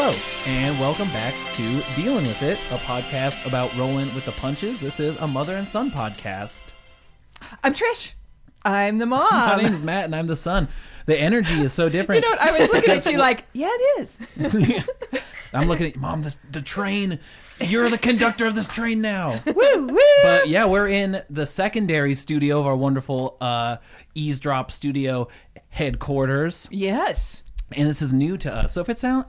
Hello, and welcome back to Dealing with It, a podcast about rolling with the punches. This is a mother and son podcast. I'm Trish. I'm the mom. My name's Matt, and I'm the son. The energy is so different. you know what? I was looking at you like, yeah, it is. I'm looking at mom. This the train. You're the conductor of this train now. woo woo. But yeah, we're in the secondary studio of our wonderful uh, eavesdrop studio headquarters, yes. And this is new to us. So if it sounds,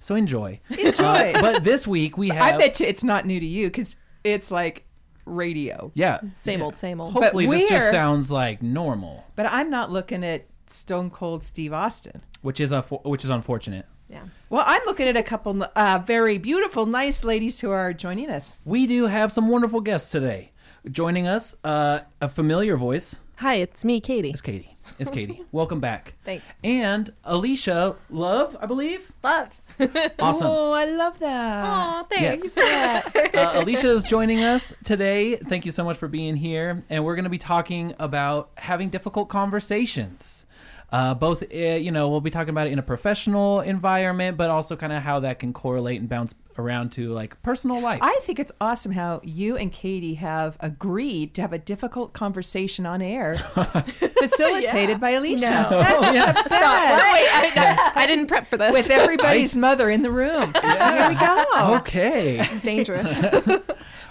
so enjoy. Enjoy. Uh, but this week we have. I bet you it's not new to you because it's like radio. Yeah. Same old, same old. Hopefully this just sounds like normal, But I'm not looking at Stone Cold Steve Austin. which is a which is unfortunate. Yeah. Well, I'm looking at a couple uh, very beautiful, nice ladies who are joining us. We do have some wonderful guests today. Joining us, uh, a familiar voice. Hi, it's me, Katie. It's Katie. It's Katie. Welcome back. Thanks. And Alicia Love, I believe. Love. Awesome. Oh, I love that. Aw, thanks. Yes. uh, Alicia is joining us today. Thank you so much for being here. And we're going to be talking about having difficult conversations. Uh, both, uh, you know, we'll be talking about it in a professional environment, but also kind of how that can correlate and bounce around to like personal life. I think it's awesome how you and Katie have agreed to have a difficult conversation on air, facilitated by Alicia. No. That's yeah. the best. Wait, I, I didn't prep for this. With everybody's mother in the room. Here we go. okay. it's dangerous.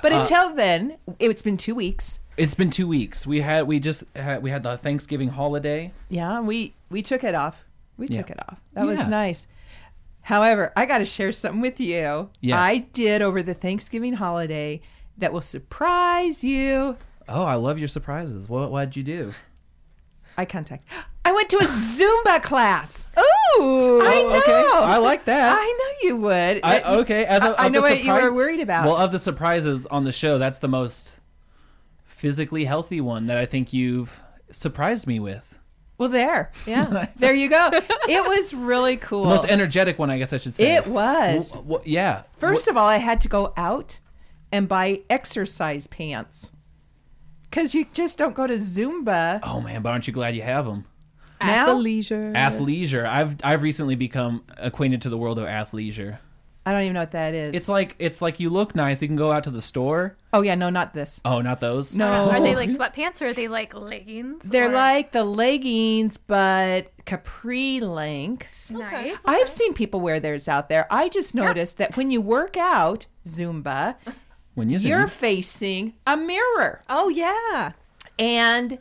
But until then, it's been two weeks. It's been two weeks. We had we just had, we had the Thanksgiving holiday. Yeah, we we took it off. We took Yeah. it off. That was nice. However, I got to share something with you. Yeah. I did over the Thanksgiving holiday that will surprise you. Oh, I love your surprises. What what'd you do? Eye contact. I went to a Zumba class. Ooh. I know. Okay, I like that. I know you would. I, okay, as a, I- I know what you were worried about. Well, of the surprises on the show, that's the most physically healthy one that I think you've surprised me with. Well, there. Yeah. There you go. It was really cool. The most energetic one, I guess I should say. It was. W- w- yeah. First of all, I had to go out and buy exercise pants. Because you just don't go to Zumba. oh man, but aren't you glad you have them? Now? leisure. Athleisure. I've I've recently become acquainted to the world of athleisure. I don't even know what that is. It's like it's like you look nice. You can go out to the store. oh, yeah, no, not this. Oh, not those. No. Are they like sweatpants or are they like leggings? They're or- like the leggings, but capri length. nice. I've seen people wear theirs out there. I just noticed that when you work out Zumba, When you you're facing a mirror. Oh yeah. And,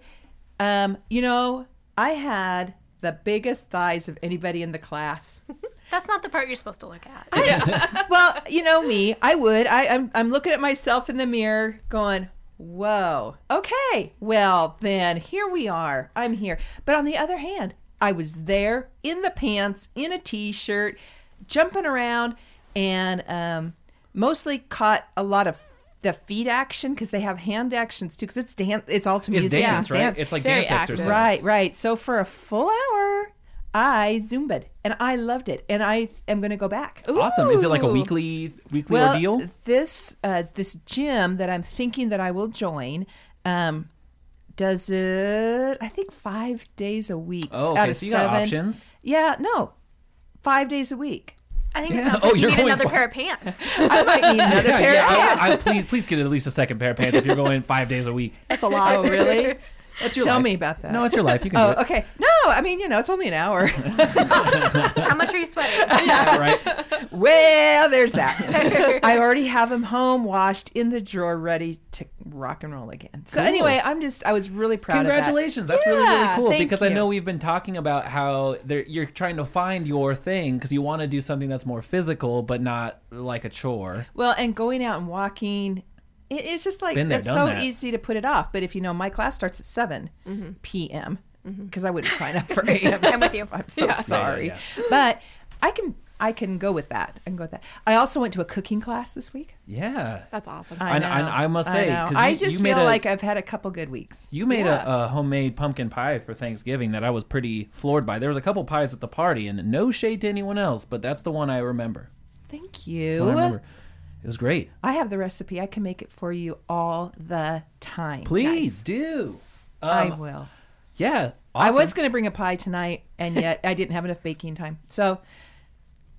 um, you know, I had the biggest thighs of anybody in the class. That's not the part you're supposed to look at. well, you know me, I would. I, I'm, I'm looking at myself in the mirror going, whoa, okay, well, then here we are. I'm here. But on the other hand, I was there in the pants, in a t shirt, jumping around, and um, mostly caught a lot of the feet action because they have hand actions too because it's dance it's all to It's music dance, right? dance. It's like very dance active. exercise. Right, right. So for a full hour, I zumbaed and I loved it, and I am going to go back. Awesome. Is it like a Ooh. weekly weekly Well, ordeal? this uh, this gym that I'm thinking that I will join um, does it. I think five days a week. Oh, out okay. of So you got seven. options. Yeah, no, five days a week. I think Yeah. it sounds Oh, like you you're need going another for- pair of pants. I might need another Yeah, pair yeah. of pants. I, I, please, please get at least a second pair of pants if you're going five days a week. That's a lot. Oh, really? That's your Tell life. me about that. No, it's your life. You can Oh, do it. Oh, okay. No, I mean, you know, it's only an hour. How much are you sweating? Yeah, right. well, there's that. I already have them home, washed in the drawer, ready to rock and roll again. So Cool. anyway, I'm just, I was really proud of that. Congratulations. That's really, really cool thank because I know we've been talking about how you're trying to find your thing because you want to do something that's more physical but not like a chore. Well, and going out and walking, it, it's just like Been there, it's done so that. easy to put it off. But if you know, my class starts at 7 mm-hmm. p.m. because mm-hmm. I wouldn't sign up for a.m. I'm with you. I'm so sorry, yeah. but I can I can go with that. I can go with that. I also went to a cooking class this week. Yeah. That's awesome. I- I- I must say, know. 'cause I you- just you made feel a- like I've had a couple good weeks. You made Yeah. a, a homemade pumpkin pie for Thanksgiving that I was pretty floored by. There was a couple pies at the party, and no shade to anyone else, but that's the one I remember. Thank That's you. what I remember. It was great. I have the recipe. I can make it for you all the time. Please Nice. do. I Um, will. Yeah. I was going to bring a pie tonight, and yet I didn't have enough baking time. So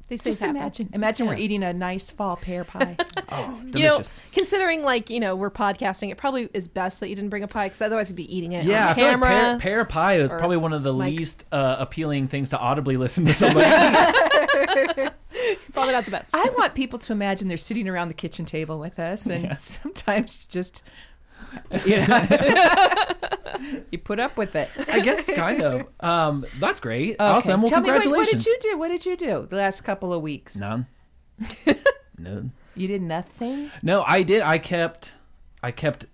These Just happen. imagine. Imagine we're eating a nice fall pear pie. Oh, You know, delicious. considering like you know we're podcasting, it probably is best that you didn't bring a pie because otherwise you'd be eating it yeah, on I feel like pear, pear pie is probably one of the like- least uh, appealing things to audibly listen to somebody. Probably not the best. I want people to imagine they're sitting around the kitchen table with us, and Yeah. sometimes just you, know, you put up with it. I guess kind of. Um, that's great. Okay. Awesome. Well, Tell me, what, congratulations. what did you do? What did you do the last couple of weeks? None. None. You did nothing. No, I did. I kept, I kept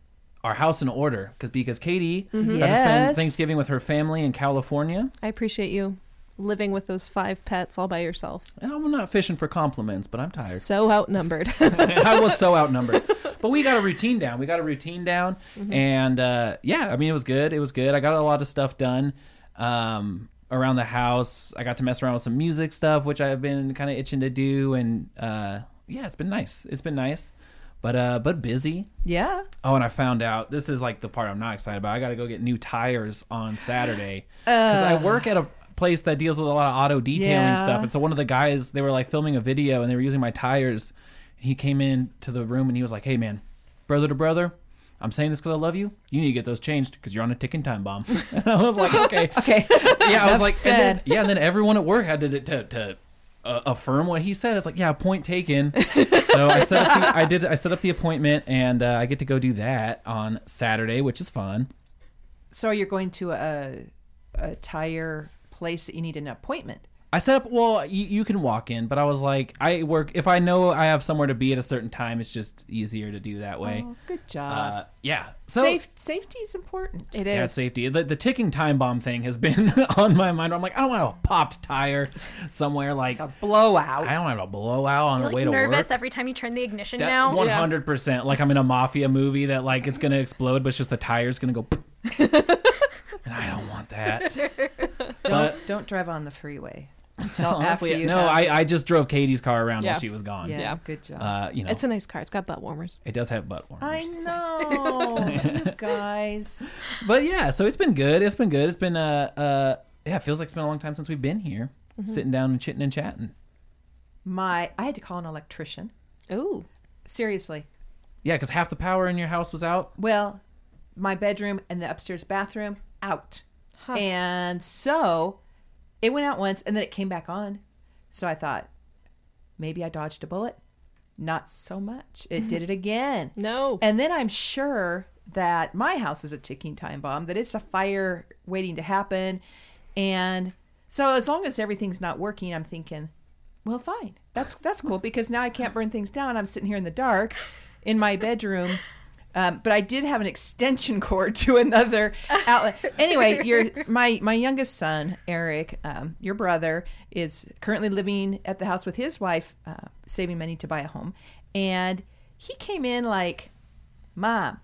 our house in order because because Katie got to spend Thanksgiving with her family in California. I appreciate you living with those five pets all by yourself. I'm not fishing for compliments, but I'm tired. So outnumbered. I was so outnumbered. But we got a routine down. We got a routine down, and uh, yeah, I mean it was good. It was good. I got a lot of stuff done um, around the house. I got to mess around with some music stuff, which I've been kind of itching to do, and uh, yeah, it's been nice. It's been nice, but uh, but busy. Yeah. Oh, and I found out this is like the part I'm not excited about. I got to go get new tires on Saturday because I work at a place that deals with a lot of auto detailing Yeah. stuff. And so one of the guys, they were like filming a video and they were using my tires. He came in to the room and he was like, "Hey, man, brother to brother." I'm saying this because I love you. You need to get those changed because you're on a ticking time bomb. and I was like, okay, Okay. yeah. I was like, and then, yeah. And then everyone at work had to to, to uh, affirm what he said. It's like, yeah, point taken. so I set up the, I did I set up the appointment and uh, I get to go do that on Saturday, which is fun. So you're going to a a tire place that you need an appointment. I set up. Well, you, you can walk in, but I was like, I work if I know I have somewhere to be at a certain time. It's just easier to do that way. Oh, good job. Uh, yeah. So Safe safety is important. It yeah, is. safety. The, the ticking time bomb thing has been on my mind. I'm like, I don't want a popped tire somewhere. Like, A blowout. I don't want a blowout on You're the like way to work. nervous work. every time you turn the ignition That- down. 100%. Like I'm in a mafia movie that like it's gonna explode, but it's just the tire's gonna go. and I don't want that. don't but- don't drive on the freeway until Honestly, after you no. have- I, I just drove Katie's car around Yeah. while she was gone. yeah, Yeah. good job. Uh, you know, It's a nice car. It's got butt warmers. it does have butt warmers. I know, you guys. But yeah, so it's been good. It's been good. It's been uh uh yeah, it feels like it's been a long time since we've been here, Mm-hmm. sitting down and chitting and chatting. My I had to call an electrician. Ooh. Seriously. Yeah, because half the power in your house was out. Well, my bedroom and the upstairs bathroom out. Huh. And so it went out once and then it came back on. So I thought maybe I dodged a bullet. Not so much. It did it again. No. And then I'm sure that my house is a ticking time bomb, that it's a fire waiting to happen. And so as long as everything's not working, I'm thinking, well, fine. That's that's cool because now I can't burn things down. I'm sitting here in the dark in my bedroom. Um, but I did have an extension cord to another outlet. Anyway, your my my youngest son, Eric, um, your brother, is currently living at the house with his wife, uh, saving money to buy a home, and he came in like, "Mom,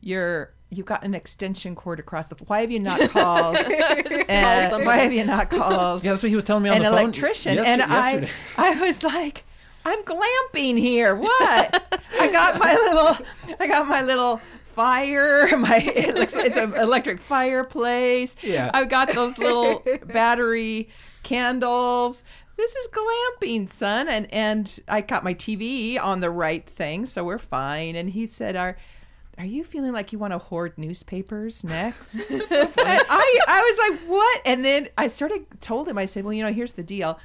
you're you've got an extension cord across the. Why have you not called? and somebody. why have you not called Yeah, that's what he was telling me on an the phone. electrician?" yes- and yesterday. I I was like. I'm glamping here. What? I got my little, I got my little fire. My it looks it's an electric fireplace. Yeah. I've got those little battery candles. This is glamping, son. And and I got my TV on the right thing, so we're fine. And he said, "Are are you feeling like you want to hoard newspapers next?" and I I was like, "What?" And then I sort of told him. I said, "Well, you know, here's the deal."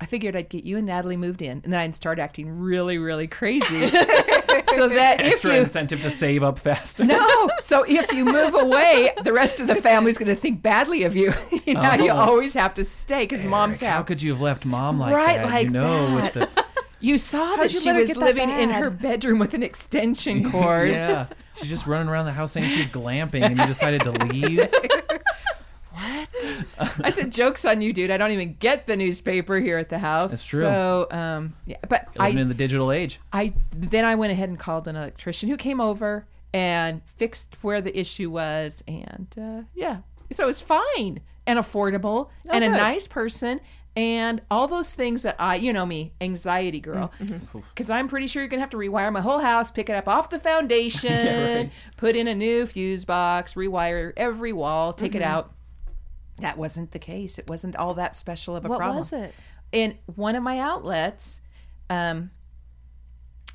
I figured I'd get you and Natalie moved in, and then I'd start acting really, really crazy, so that if extra you incentive to save up faster. no. So if you move away, the rest of the family's going to think badly of you. now you Oh. always have to stay because mom's Eric, How have. could you have left mom like Right that? like you know, that. with the You saw that you she was living in her bedroom with an extension cord. yeah, she's just running around the house saying she's glamping, and you decided to leave. I said, "Jokes on you, dude! I don't even get the newspaper here at the house." That's true. So, um, yeah, but Living I, in the digital age. I then I went ahead and called an electrician who came over and fixed where the issue was, and uh, yeah, so it was fine and affordable and a good. nice person and all those things that I, you know me, anxiety girl, because I'm pretty sure you're gonna have to rewire my whole house, pick it up off the foundation, right. put in a new fuse box, rewire every wall, take it out. That wasn't the case. It wasn't all that special of a What problem. What was it? and one of my outlets um,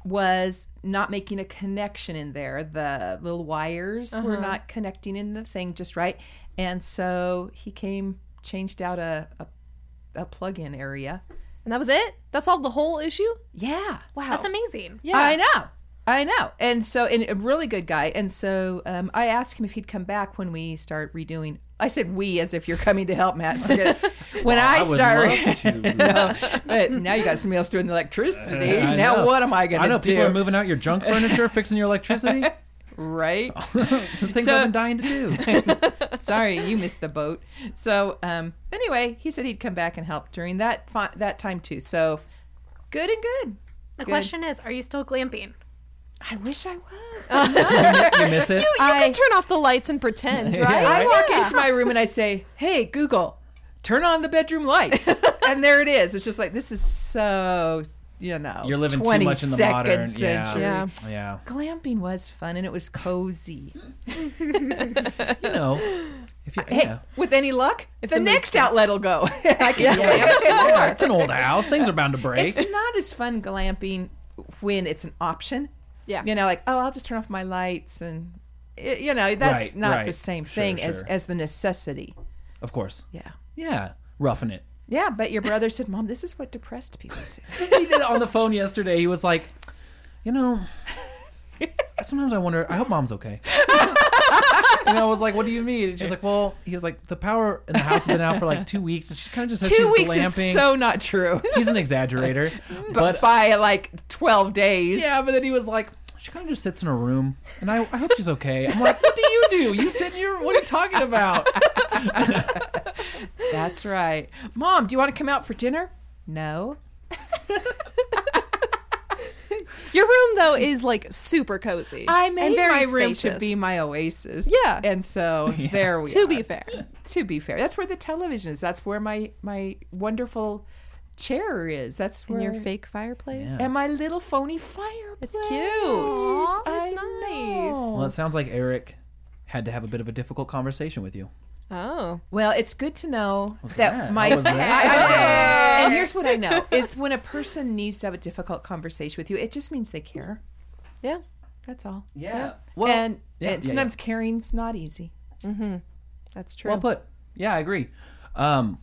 was not making a connection in there. The little wires were not connecting in the thing just right, and so he came, changed out a a, a plug-in area. And that was it? That's all the whole issue? Yeah, Wow. That's amazing. Yeah. I know. I know. And so, and a really good guy. And so um, I asked him if he'd come back when we start redoing. I said we as if you're coming to help, Matt. Forget it. When I, started, love to. no, but now you got somebody else doing the electricity. I now know. what am I going I to know do? people are moving out your junk furniture, fixing your electricity. right? Things So- I've been dying to do. Sorry, you missed the boat. So um, anyway, he said he'd come back and help during that fi- that time too. So good and good. The Good. question is, are you still glamping? I wish I was. you miss it? You I- can turn off the lights and pretend, right? I right? walk into my room and I say, "Hey, Google, turn on the bedroom lights," and there it is. It's just like this is so, you know, You're living too much in the modern. Century. Yeah. Yeah. Glamping was fun and it was cozy. You know, if you, Hey, yeah. with any luck, the, the next swings. outlet will go. I can Yeah, glamp it's an old house. Things are bound to break. It's not as fun glamping when it's an option. Yeah. You know, like, oh, I'll just turn off my lights and, you know, that's Right, not right. the same Sure, thing as, sure. as the necessity. Of course. Yeah. Yeah. Roughing it. Yeah, but your brother said, Mom, this is what depressed people do. he did it on the phone yesterday. He was like, you know, sometimes I wonder. I hope mom's okay. and I was like, what do you mean? And she's like, well, he was like, the power in the house has been out for like two weeks, and she kind of just said Two she's weeks glamping. is so not true. He's an exaggerator, but but by like 12 days. yeah. But then he was like. She kind of just sits in her room, and I, I hope she's okay. I'm like, what do you do? You sit in your. What are you talking about? That's right. Mom, do you want to come out for dinner? No. Your room though is like super cozy. I and made very my room to be my oasis. Yeah. And so there we are. to are. be fair. to be fair. That's where the television is. That's where my my wonderful chair is. That's where In your fake fireplace. and my little phony fireplace. It's cute. Aw, It's I nice. know. Well, it sounds like Eric had to have a bit of a difficult conversation with you. Oh. Well, it's good to know that, that? my that? I- I- and here's what I know is when a person needs to have a difficult conversation with you, it just means they care. Yeah. That's all. Yeah. Well, and yeah, and yeah, sometimes caring's not easy. That's true. Well put. Yeah, I agree. Um,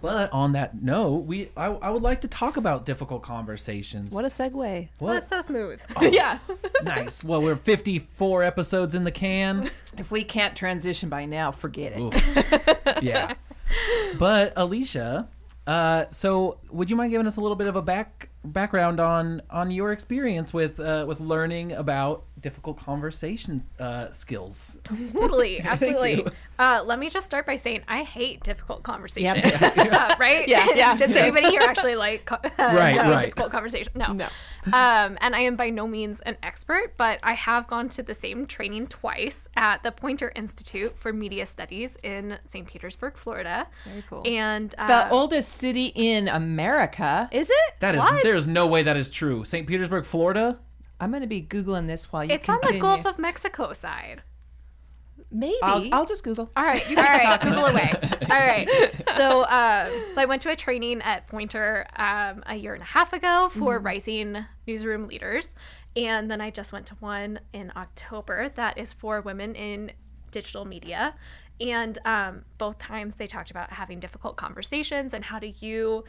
but on that note, we I, I would like to talk about difficult conversations. what a segue. what? That's so smooth. yeah. nice. Well, we're 54 episodes in the can. If we can't transition by now, forget it. Oof. yeah. But Alicia, uh, so would you mind giving us a little bit of a back background on on your experience with uh, with learning about difficult conversation uh, skills? Totally, absolutely. Uh, let me just start by saying I hate difficult conversations. Yep. uh, right? Yeah, yeah, Does same. anybody here actually like co- uh, Right, having right. difficult conversation? No. No. Um, and I am by no means an expert, but I have gone to the same training twice at the Poynter Institute for Media Studies in St. Petersburg, Florida. Very cool. And uh, The oldest city in America. Is it? That is What? there's no way that is true. St. Petersburg, Florida. I'm going to be googling this while you continue. it's on the Gulf of Mexico side. Maybe. I'll, I'll just Google. All right, all right, Google away. All right. So, um, so I went to a training at Poynter um, a year and a half ago for rising newsroom leaders, and then I just went to one in October that is for women in digital media. And um, both times they talked about having difficult conversations and how do you,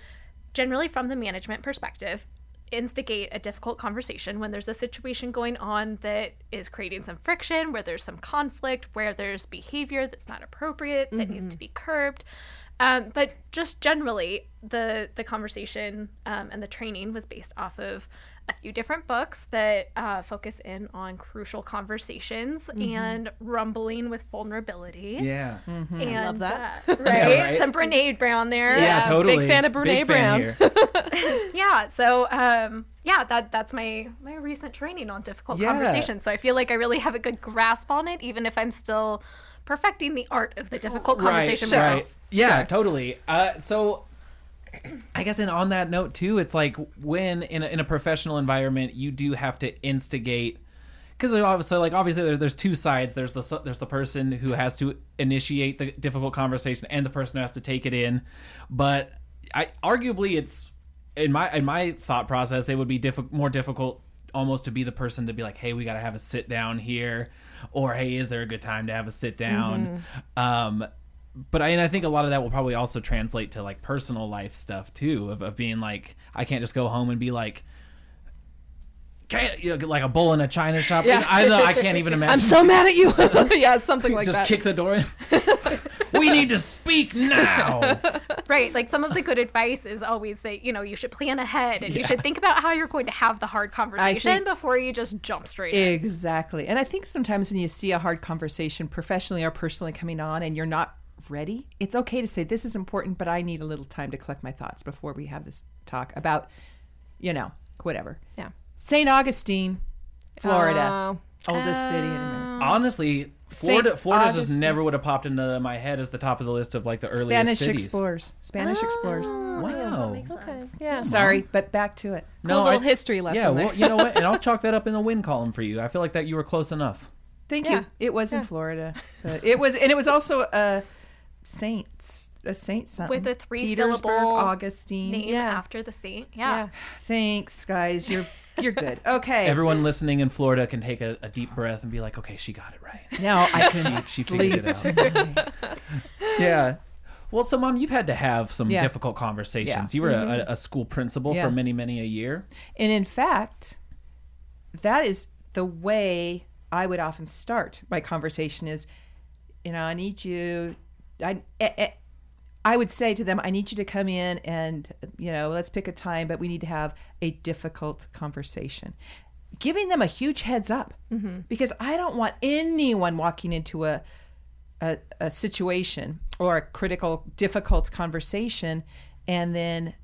generally from the management perspective, instigate a difficult conversation when there's a situation going on that is creating some friction, where there's some conflict, where there's behavior that's not appropriate that needs to be curbed. Um, but just generally, the the conversation um, and the training was based off of a few different books that uh, focus in on crucial conversations and rumbling with vulnerability. Yeah. Mm-hmm. And, love that. uh, right? right. Some Brene Brown there. Yeah, Yeah, totally. big fan of Brene Big Brown. here. yeah so um yeah that that's my my recent training on difficult Yeah. conversations so i feel like i really have a good grasp on it even if i'm still perfecting the art of the difficult conversation right, myself right. Yeah, totally. Uh, so, I guess, and on that note too, it's like when in a, in a professional environment, you do have to instigate. Because obviously, like obviously, there's there's two sides. There's the there's the person who has to initiate the difficult conversation, and the person who has to take it in. But I arguably it's in my in my thought process it would be diffi- more difficult almost to be the person to be like, hey, we got to have a sit down here, or hey, is there a good time to have a sit down? Um, but I and I think a lot of that will probably also translate to like personal life stuff too, of, of being like, I can't just go home and be like. Can't, you know, like a bull in a china shop. Yeah. I know I can't even imagine. I'm so mad at you. yeah, something like just that. Just kick the door in. we need to speak now. Right. Like some of the good advice is always that, you know, you should plan ahead and you should think about how you're going to have the hard conversation think- before you just jump straight in. Exactly. And I think sometimes when you see a hard conversation, professionally or personally coming on, and you're not ready, it's okay to say, This is important, but I need a little time to collect my thoughts before we have this talk about, you know, whatever. Yeah. St. Augustine, Florida. Oh. oldest city in America. Oh. Honestly, Florida, Saint Florida just never would have popped into my head as the top of the list of like the earliest Spanish cities. explorers. Spanish oh, explorers. Wow. Okay. Yeah. Sorry, but back to it. Cool little history lesson Yeah, there. well, you know what? And I'll chalk that up in the win column for you. I feel like that you were close enough. Thank Yeah. you. It was in Florida. But it was, and it was also a saint, a saint something. With a three Petersburg, syllable Augustine. Name Yeah. after the saint. Yeah. Yeah. Thanks, guys. You're you're good. Okay. Everyone listening in Florida can take a, a deep breath and be like, okay, she got it right. now I can She sleep. figured it out. yeah. Well, so mom, you've had to have some Yeah. difficult conversations. Yeah. You were a, mm-hmm. a school principal Yeah. for many, many a year. And in fact, that is the way I would often start my conversation is, you know, I need you I eh, eh, I would say to them, I need you to come in and, you know, let's pick a time, but we need to have a difficult conversation. Giving them a huge heads up because I don't want anyone walking into a, a, a situation or a critical, difficult conversation and then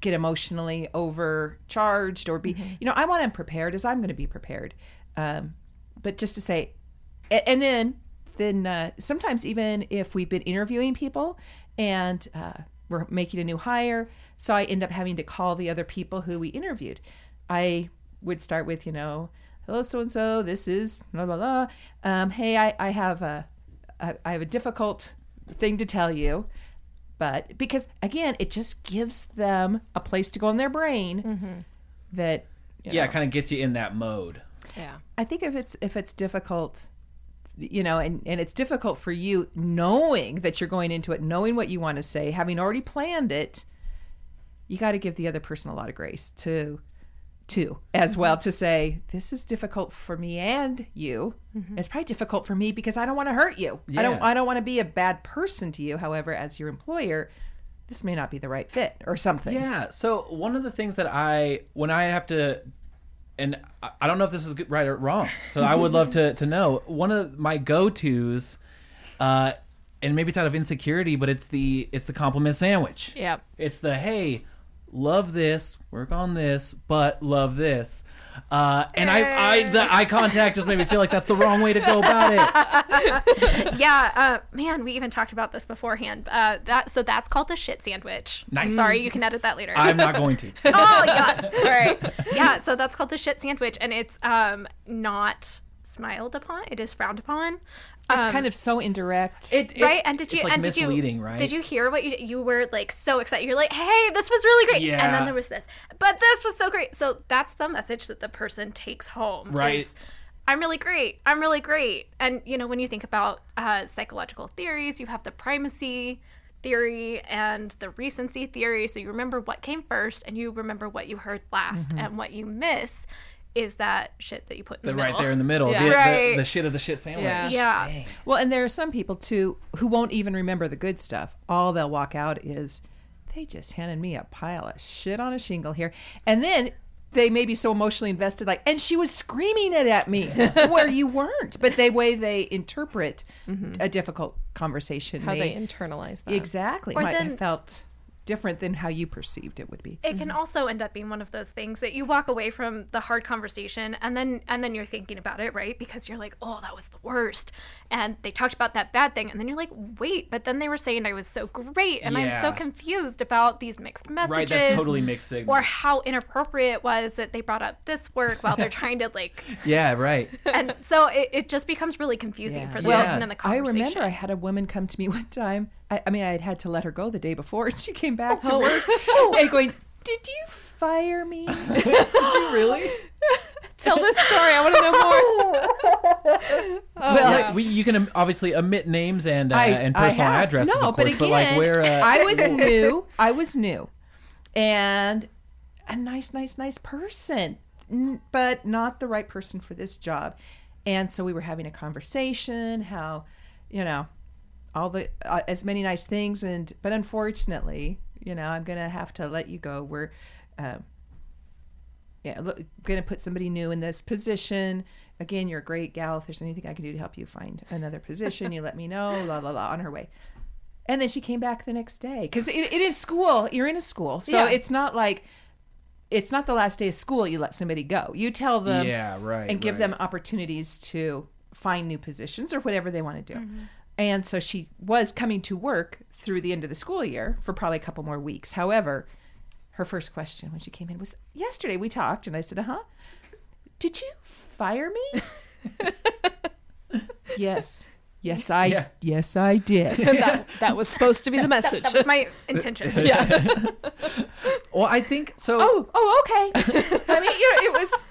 get emotionally overcharged or be, you know, I want them prepared as I'm going to be prepared. Um, but just to say, and then, then uh, sometimes even if we've been interviewing people and uh, we're making a new hire, so I end up having to call the other people who we interviewed. I would start with, you know, hello, so and so. This is blah blah blah. Um, hey, I, I have a, I I have a difficult thing to tell you, but because again, it just gives them a place to go in their brain that you Yeah, know, it kind of gets you in that mode. Yeah. I think if it's if it's difficult, you know, and and it's difficult for you knowing that you're going into it, knowing what you want to say, having already planned it, you got to give the other person a lot of grace to to as well to say this is difficult for me and you. Mm-hmm. It's probably difficult for me because I don't want to hurt you. I don't I don't want to be a bad person to you. However, as your employer, this may not be the right fit or something. Yeah. So one of the things that I, when I have to, and I- I don't know if this is good, right or wrong. So I would love to to know. One of my go tos, uh, and maybe it's out of insecurity, but it's the it's the compliment sandwich. Yep. It's the hey, love this, work on this, but love this. Uh, and I, I, the eye contact just made me feel like that's the wrong way to go about it. yeah, uh, man, we even talked about this beforehand. Uh, that so that's called the shit sandwich. Nice. Sorry, you can edit that later. I'm not going to. oh yes, all right. Yeah, so that's called the shit sandwich, and it's um not smiled upon. It is frowned upon. It's Um, kind of so indirect. It, it- right? And did you it's like and did you right? did you hear what you you were like so excited? You're like hey this was really great. And then there was this. But this was so great. So that's the message that the person takes home Right. is, i'm really great. I'm really great. And you know when you think about uh, psychological theories you have the primacy theory and the recency theory. So you remember what came first and you remember what you heard last Mm-hmm. and what you miss is that shit that you put in the the, right there in the middle, Yeah. the, the- Right. the, shit of the shit sandwich. Yeah. yeah Well, and there are some people too who won't even remember the good stuff. All they'll walk out is, they just handed me a pile of shit on a shingle here. And then they may be so emotionally invested, like, and she was screaming it at me where you weren't. But the way they interpret mm-hmm. a difficult conversation, How may- they internalize that. exactly Or might then- have felt different than how you perceived it would be. it can mm-hmm. also end up being one of those things that you walk away from the hard conversation and then and then you're thinking about it right because you're like oh that was the worst and they talked about that bad thing and then you're like wait but then they were saying i was so great and i'm so confused about these mixed messages Right, that's totally mixed signals. or how inappropriate it was that they brought up this work while they're trying to like Yeah, right. and so it, it just becomes really confusing Yeah. for the Well, person in the conversation. I remember I had a woman come to me one time I, I mean, I had had to let her go the day before, and she came back to work and going, "Did you fire me?" Did you really? Tell this story. I want to know more. Oh, Well, Yeah, we, you can um, obviously omit names and uh, I- and personal addresses, No, of course. but again, like where uh, I was new. I was new, and a nice, nice, nice person, but not the right person for this job. And so we were having a conversation. How, you know, all the uh, as many nice things, and but unfortunately, you know, I'm gonna have to let you go. We're, um, yeah, look, gonna put somebody new in this position. Again, you're a great gal. If there's anything I can do to help you find another position, you let me know. La la la. On her way. And then she came back the next day because it, it is school. You're in a school, so Yeah. it's not like it's not the last day of school. You let somebody go. You tell them, Yeah, right, and give right. them opportunities to find new positions or whatever they want to do. And so she was coming to work through the end of the school year for probably a couple more weeks. However, her first question when she came in was, "Yesterday we talked," and I said, "Uh huh. Did you fire me?" yes. Yes, I. Yeah. Yes, I did. that, that was supposed to be the message. That was my intention. yeah. well, I think so. oh, oh, okay. I mean, you know, it was.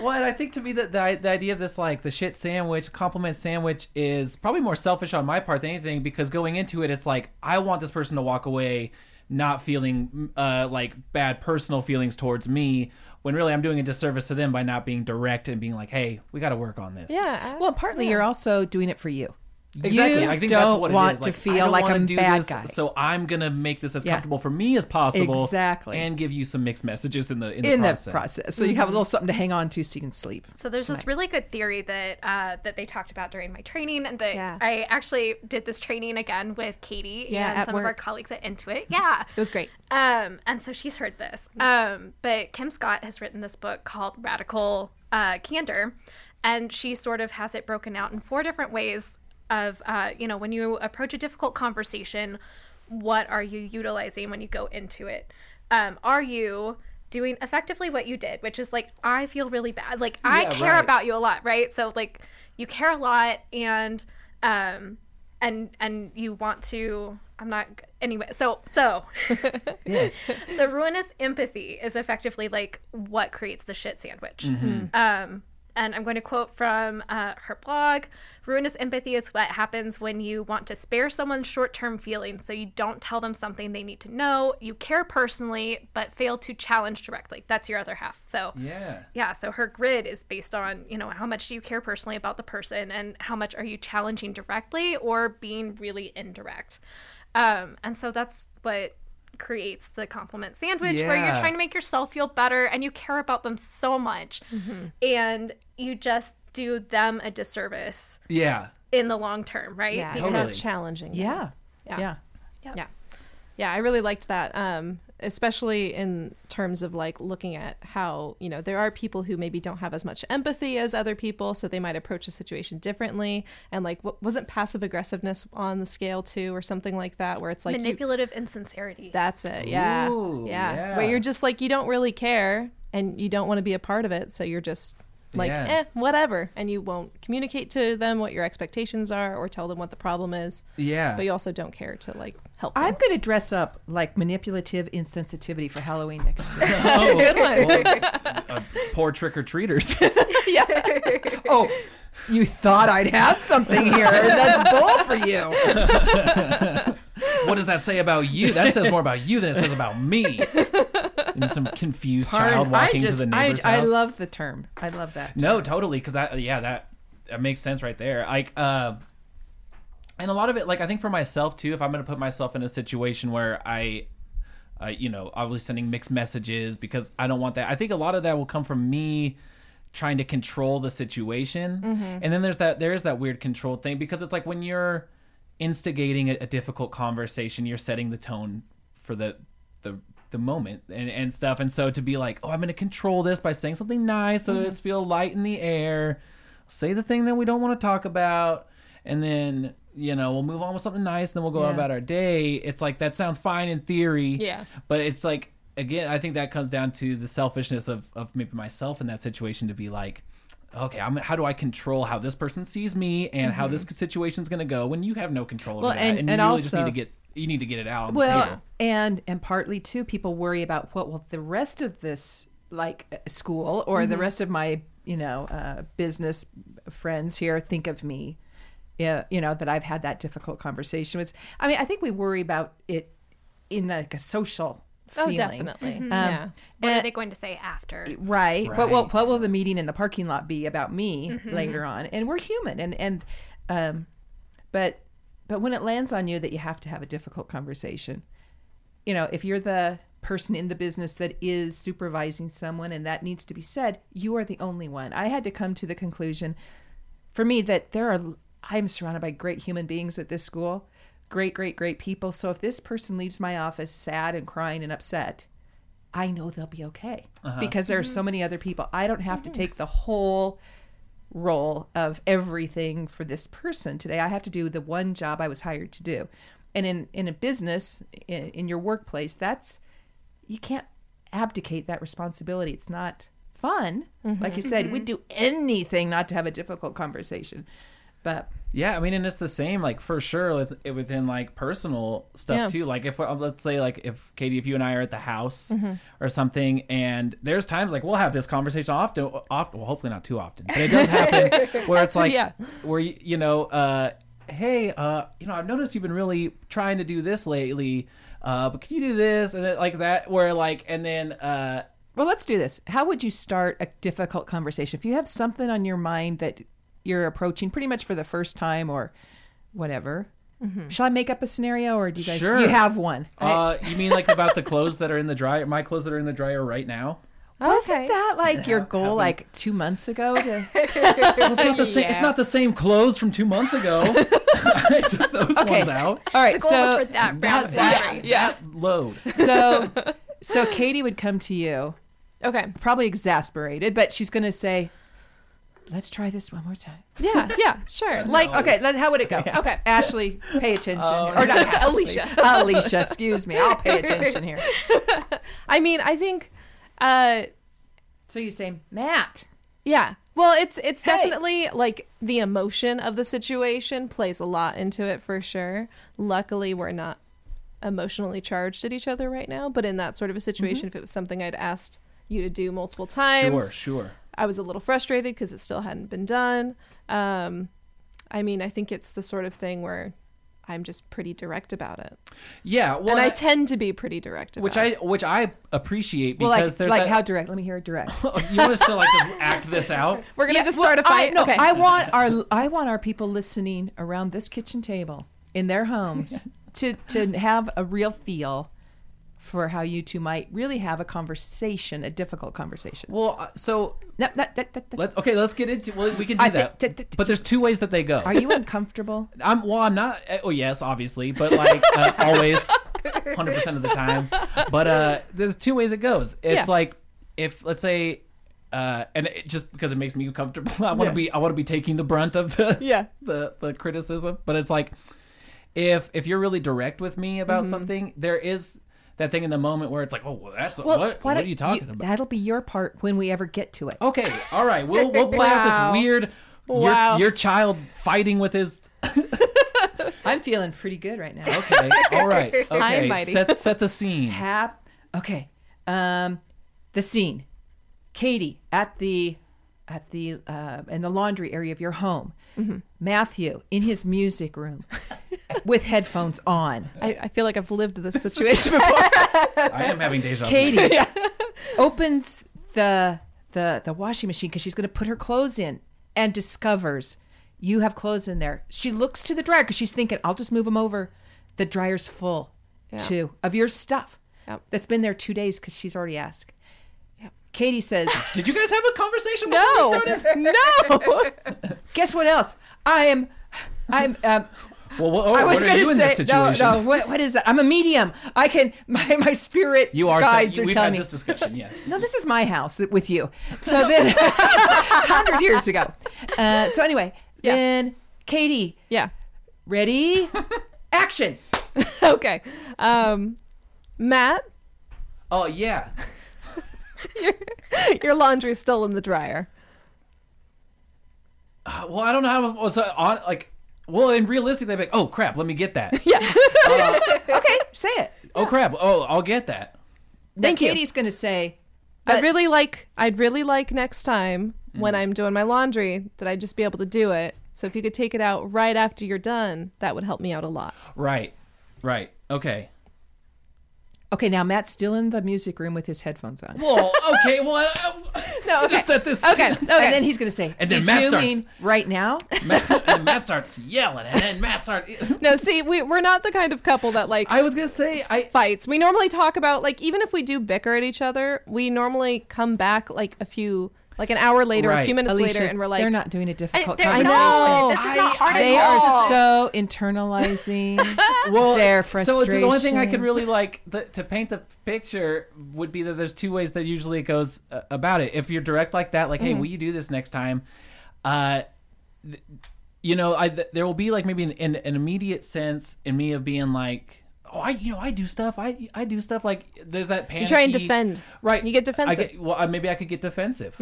Well, and I think to me that the, the idea of this like the shit sandwich, compliment sandwich is probably more selfish on my part than anything because going into it, it's like I want this person to walk away not feeling uh, like bad personal feelings towards me when really I'm doing a disservice to them by not being direct and being like, hey, we got to work on this. Yeah. Well, partly you're also doing it for you. Exactly. You I think don't that's what it want is. to Like, I feel like wanna a do bad this, guy. So I'm gonna make this as Yeah. comfortable for me as possible. Exactly. And give you some mixed messages in the in the in process. the process. So you have a little something to hang on to so you can sleep. So there's this really good theory that uh, that they talked about during my training, and that Yeah. I actually did this training again with Katie Yeah, and at some of our colleagues at Intuit. Yeah, It was great. um, and so she's heard this. Um, but Kim Scott has written this book called Radical uh, Candor, and she sort of has it broken out in four different ways of, uh, you know, when you approach a difficult conversation, what are you utilizing when you go into it? Um, are you doing effectively what you did, which is like, I feel really bad. Like, I Yeah, care right. about you a lot, right? So, like, you care a lot and, um, and, and you want to, I'm not, anyway, so, so, so ruinous empathy is effectively like what creates the shit sandwich. Um, and I'm going to quote from uh, her blog Ruinous empathy is what happens when you want to spare someone's short term feelings so you don't tell them something they need to know. You care personally, but fail to challenge directly. That's your other half. So, Yeah. yeah, so her grid is based on, you know, how much do you care personally about the person and how much are you challenging directly or being really indirect. Um, and so that's what creates the compliment sandwich where you're trying to make yourself feel better and you care about them so much and you just do them a disservice Yeah. in the long term, right? Yeah. Totally. Kind of challenging. Yeah. Yeah. Yeah. Yeah. Yeah, I really liked that. Um, especially in terms of like looking at how, you know, there are people who maybe don't have as much empathy as other people, so they might approach a situation differently. And like, what wasn't passive aggressiveness on the scale too, or something like that, where it's like, you, Manipulative insincerity. that's it. Yeah. Ooh, yeah. yeah. Where you're just like, you don't really care and you don't want to be a part of it. So you're just like, Yeah. eh, whatever. And you won't communicate to them what your expectations are or tell them what the problem is. Yeah. But you also don't care to like help them. I'm going to dress up like manipulative insensitivity for Halloween next year. That's a good one. uh, poor trick or treaters. yeah oh, you thought I'd have something here. That's bull for you. what does that say about you? That says more about you than it says about me. And some confused child walking just, to the I, neighbor's I house. love the term. I love that. No, totally, because that yeah that that makes sense right there. Like, uh, and a lot of it, like I think for myself too, if I'm going to put myself in a situation where I, uh, you know, obviously sending mixed messages because I don't want that. I think a lot of that will come from me trying to control the situation, and then there's that there's that weird control thing because it's like when you're instigating a, a difficult conversation, you're setting the tone for the the the moment and, and stuff. And so to be like, oh, I'm going to control this by saying something nice so mm-hmm. it's feel light in the air. Say the thing that we don't want to talk about, and then you know we'll move on with something nice. And then we'll go Yeah. about our day. It's like that sounds fine in theory. Yeah. But it's like again, I think that comes down to the selfishness of of maybe myself in that situation to be like. okay, I'm, how do I control how this person sees me and how mm-hmm. this situation's going to go when you have no control over Well, that, and- and, you and really just need to get you need to get it out on the well table. and and partly too people worry about what will the rest of this like uh, school or the rest of my you know uh, business friends here think of me yeah you know that i've had that difficult conversation with i mean i think we worry about it in like a social Oh, feeling. definitely. Um, yeah. What are they going to say after? Right. What will Right. what will the meeting in the parking lot be about me Mm-hmm. later on? And we're human and and um but but when it lands on you that you have to have a difficult conversation, you know, if you're the person in the business that is supervising someone and that needs to be said, you are the only one. I had to come to the conclusion for me that there are I'm surrounded by great human beings at this school, great great great people. So if this person leaves my office sad and crying and upset, I know they'll be okay uh-huh. because there are so mm-hmm. many other people. I don't have to mm-hmm. take the whole role of everything for this person today. I have to do the one job I was hired to do. And in in a business, in, in your workplace, that's you can't abdicate that responsibility. It's not fun. Like you said, we'd mm-hmm. do anything not to have a difficult conversation. But Yeah, I mean, and it's the same, like for sure, with, within like personal stuff Yeah. too. Like if let's say, like if Katie, if you and I are at the house Mm-hmm. or something, and there's times like we'll have this conversation often, often, well, hopefully not too often, but it does happen where it's like, Yeah. where you, you know, uh, hey, uh, you know, I've noticed you've been really trying to do this lately, uh, but can you do this and then, like that, where like, and then. uh Well, let's do this. How would you start a difficult conversation? If you have something on your mind that you're approaching pretty much for the first time or whatever, shall I make up a scenario or do you guys Sure. you have one? Uh, you mean like about the clothes that are in the dryer? My clothes that are in the dryer right now. Wasn't that like your goal like two months ago? To... Well, it's not the same. It's not the same clothes from two months ago. I took those Okay. ones out. All right, The goal so was for that round of laundry. Yeah, load. so so Katie would come to you, Okay. probably exasperated, but she's going to say, "Let's try this one more time." Yeah. Yeah. Sure. Like, Okay, let, how would it go? Okay. Ashley, pay attention. Oh, or not Ashley. Alicia. Alicia, excuse me. I'll pay attention here. I mean, I think, uh, So you say, Matt. yeah. Well, it's it's Hey. definitely like the emotion of the situation plays a lot into it for sure. Luckily, we're not emotionally charged at each other right now, but in that sort of a situation, if it was something I'd asked you to do multiple times, Sure, sure. I was a little frustrated because it still hadn't been done. Um, I mean, I think it's the sort of thing where I'm just pretty direct about it, Yeah, well, and I I- tend to be pretty direct. About which I which I appreciate Well, because like, there's like that, how direct? Let me hear it direct. you want us to like just act this out. we're gonna Yeah, just well, start a fight. I, no, okay. I want our I want our people listening around this kitchen table in their homes to to have a real feel for how you two might really have a conversation, a difficult conversation. Well, uh, so No, let's okay. Let's get into. Well, we can do I that. think- t- t- but there's two ways that they go. Are you uncomfortable? I'm well. I'm not. uh, Oh yes, obviously, but like uh, always, hundred percent of the time. But uh, there's two ways it goes. It's Yeah. like if let's say, uh, and it, just because it makes me comfortable, I want to Yeah. be. I want to be taking the brunt of the Yeah. the the criticism. But it's like if if you're really direct with me about Mm-hmm. something, there is that thing in the moment where it's like, oh, well, that's Well, what. What are don't you talking about? That'll be your part when we ever get to it. Okay, all right. We'll we'll play out this weird. Wow. Your, your child fighting with his I'm feeling pretty good right now. Okay. All right. High Okay. and mighty. Set set the scene. Hap. Okay. Um, the scene. Katie at the at the uh, in the laundry area of your home. Mm-hmm. Matthew in his music room with headphones on. I, I feel like I've lived this situation before. I am having deja vu. Katie opens the the the washing machine because she's going to put her clothes in and discovers you have clothes in there. She looks to the dryer because she's thinking, "I'll just move them over." The dryer's full Yeah. too of your stuff Yep. that's been there two days because she's already asked. Yep. Katie says, Did you guys have a conversation before No, we started? no. "Guess what else? I am, I'm." Um, Well, what, I was what are going you to in say this no, situation? no. What, what is that? I'm a medium. I can my my spirit You are. guides saying, are we've telling had me. this discussion. Yes. No, this is my house with you. So then, hundred years ago. Uh, so anyway, Yeah. then Katie, yeah. ready, action. Okay. Um, Matt, Oh yeah. your, your laundry's still in the dryer. Uh, well, I don't know how. well, So on like, well, and realistically, they'd be like, oh crap, let me get that. Yeah. Okay, say it. Oh crap, oh I'll get that. Thank Now, you. Katie's going to say, I'd really like I'd really like next time when Mm. I'm doing my laundry that I'd just be able to do it. So if you could take it out right after you're done, that would help me out a lot. Right, right, okay. Okay, now Matt's still in the music room with his headphones on. Well, okay, well, No, I just set this. Okay. And then he's going to say, And then Did Matt you starts- mean right now? Matt, and Matt starts yelling, and then Matt starts. No, see, we we're not the kind of couple that like I was gonna say, I fights. We normally talk about like even if we do bicker at each other, we normally come back like a few like an hour later, a few minutes Alicia, later, and we're like, they're not doing a I, difficult they're conversation. know. not. This is not I- hard They at are so internalizing. well, their So the only thing I could really like the, to paint the picture would be that there's two ways that usually it goes uh, about it. If you're direct like that, like, hey, will you do this next time? Uh, th- you know, I th- there will be like maybe an, an, an immediate sense in me of being like. Oh, I you know I do stuff. I I do stuff like there's that panicky. you try and defend. Right. You get I defensive. get, well, maybe I could get defensive.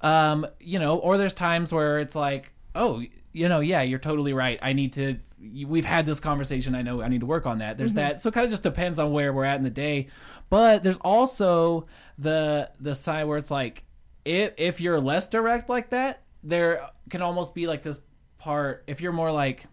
Um, you know, or there's times where it's like, oh, you know, yeah, you're totally right. I need to. We've had this conversation. I know I need to work on that. There's that. So it kind of just depends on where we're at in the day. But there's also the the side where it's like, if if you're less direct like that, there can almost be like this part. If you're more like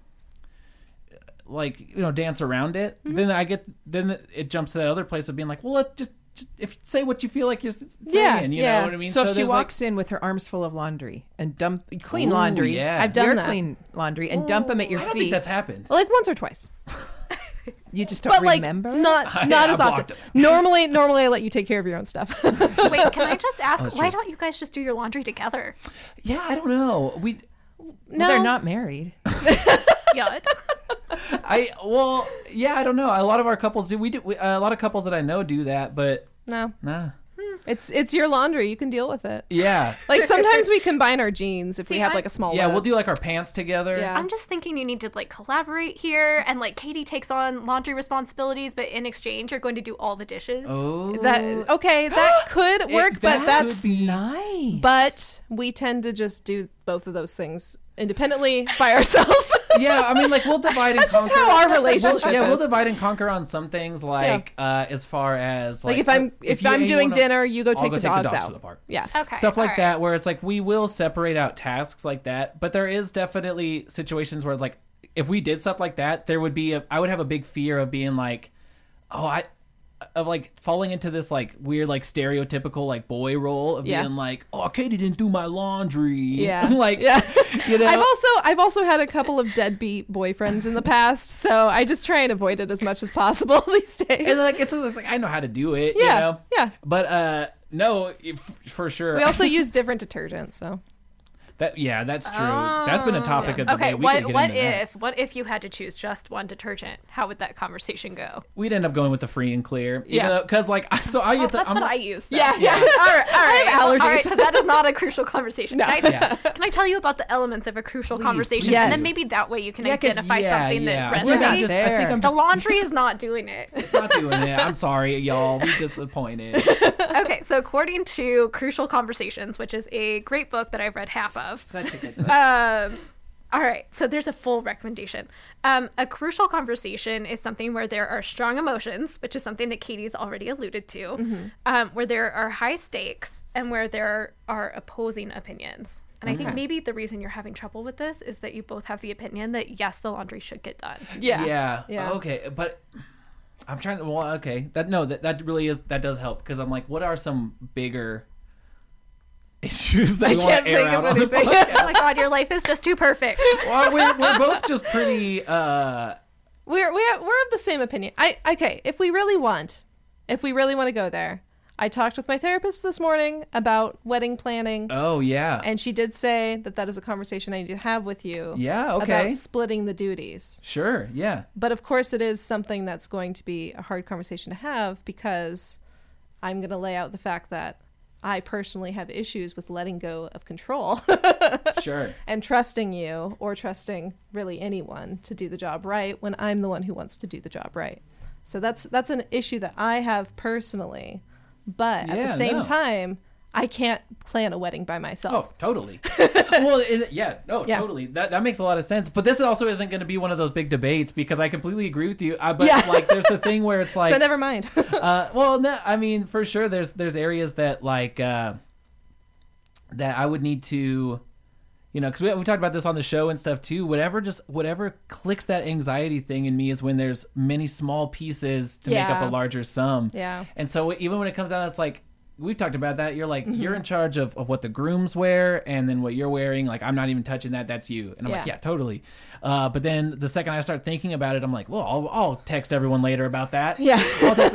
like you know dance around it Mm-hmm. then i get then it jumps to that other place of being like well let just just if say what you feel like you're saying Yeah, you yeah. know what i mean So, if she there's, like- walks in with her arms full of laundry and dump clean Ooh, laundry, yeah. I've done your that. clean laundry, and dump them at your i don't feet. think that's happened like once or twice, You just don't but like remember. not I- not I as blocked often. Normally, normally I let you take care of your own stuff. Wait, can I just ask, that's why true. don't you guys just do your laundry together? yeah i don't know we Well, no, they're not married. Yeah. i well yeah i don't know a lot of our couples do we do we, a lot of couples that i know do that but No, nah hmm. it's it's your laundry. You can deal with it. yeah Like sometimes we combine our jeans if we have I- like a small. yeah load. we'll do like our pants together Yeah. I'm just thinking you need to like collaborate here and like Katie takes on laundry responsibilities, but in exchange you're going to do all the dishes. oh that. Okay, that could It- work, that but that's could be- Nice. but we tend to just do both of those things independently by ourselves. yeah, I mean, like we'll divide and That's just conquer. how our relationship We'll- yeah, we'll divide and conquer on some things, like uh, as far as like, like if I'm if, you- I'm doing wanna- dinner, you go I'll take go the take the dogs dogs out. to the park. Yeah. Okay. stuff like all right. that where it's like we will separate out tasks like that but there is definitely situations where like if we did stuff like that there would be a, i would have a big fear of being like oh i of like falling into this like weird like stereotypical like boy role of Yeah. being like oh katie didn't do my laundry Yeah. like Yeah. you know I've also I've also had a couple of deadbeat boyfriends in the past, so I just try and avoid it as much as possible these days. and like it's, it's like i know how to do it Yeah, you know yeah. but uh no for sure we also use different detergents, so that yeah that's true that's been a oh. topic of the Oh. Okay, day we what could get what into that. if what if you had to choose just one detergent? How would that conversation go? we'd end up going with the free and clear. Yeah. because like so I Well, get the that's I'm, what I use. though. Yeah, yeah. all right, all right. have allergies. All right, so that is not a crucial conversation. Can, I, Yeah. can I tell you about the elements of a crucial conversation? Yes. And then maybe that way you can Yeah, 'cause- identify yeah, something yeah. that I think I'm resonates. just- I think I'm the laundry is not doing it. it's not doing it. I'm sorry, y'all. We disappointed. okay, so according to Crucial Conversations, which is a great book that I've read half of, Such a good book. um, all right, so there's a full recommendation. Um, a crucial conversation is something where there are strong emotions, which is something that Katie's already alluded to, um, where there are high stakes and where there are opposing opinions. And I think maybe the reason you're having trouble with this is that you both have the opinion that yes, the laundry should get done. yeah. yeah. Yeah. Okay, but I'm trying to. Well, okay. That no. That that really is. That does help because I'm like, what are some bigger issues that I we want can't to air think out of on the anything. oh my god, your life is just too perfect. well, we're, we're both just pretty. uh We're we're we're of the same opinion. I okay, if we really want, if we really want to go there, I talked with my therapist this morning about wedding planning, Oh yeah. and she did say that that is a conversation I need to have with you. Yeah, okay. About splitting the duties. sure. Yeah. But of course, it is something that's going to be a hard conversation to have because I'm going to lay out the fact that I personally have issues with letting go of control Sure. and trusting you or trusting really anyone to do the job right when I'm the one who wants to do the job right. So that's that's an issue that I have personally. But at the same no. time, I can't plan a wedding by myself. Oh, totally. well, it, yeah, no, Yeah. totally. That that makes a lot of sense. But this also isn't going to be one of those big debates because I completely agree with you. Uh, but Yeah. like, there's the thing where it's like, so never mind. uh, well, no, I mean, for sure, there's there's areas that like uh, that I would need to, you know, because we, we talked about this on the show and stuff too. Whatever, just whatever clicks that anxiety thing in me is when there's many small pieces to make up a larger sum. Yeah. And so even when it comes down, to it's like we've talked about that. You're like Mm-hmm. you're in charge of, of what the grooms wear, and then what you're wearing. Like I'm not even touching that. That's you. And I'm like, Yeah. yeah, totally. Uh, but then the second I start thinking about it, I'm like, well, I'll, I'll text everyone later about that. Yeah.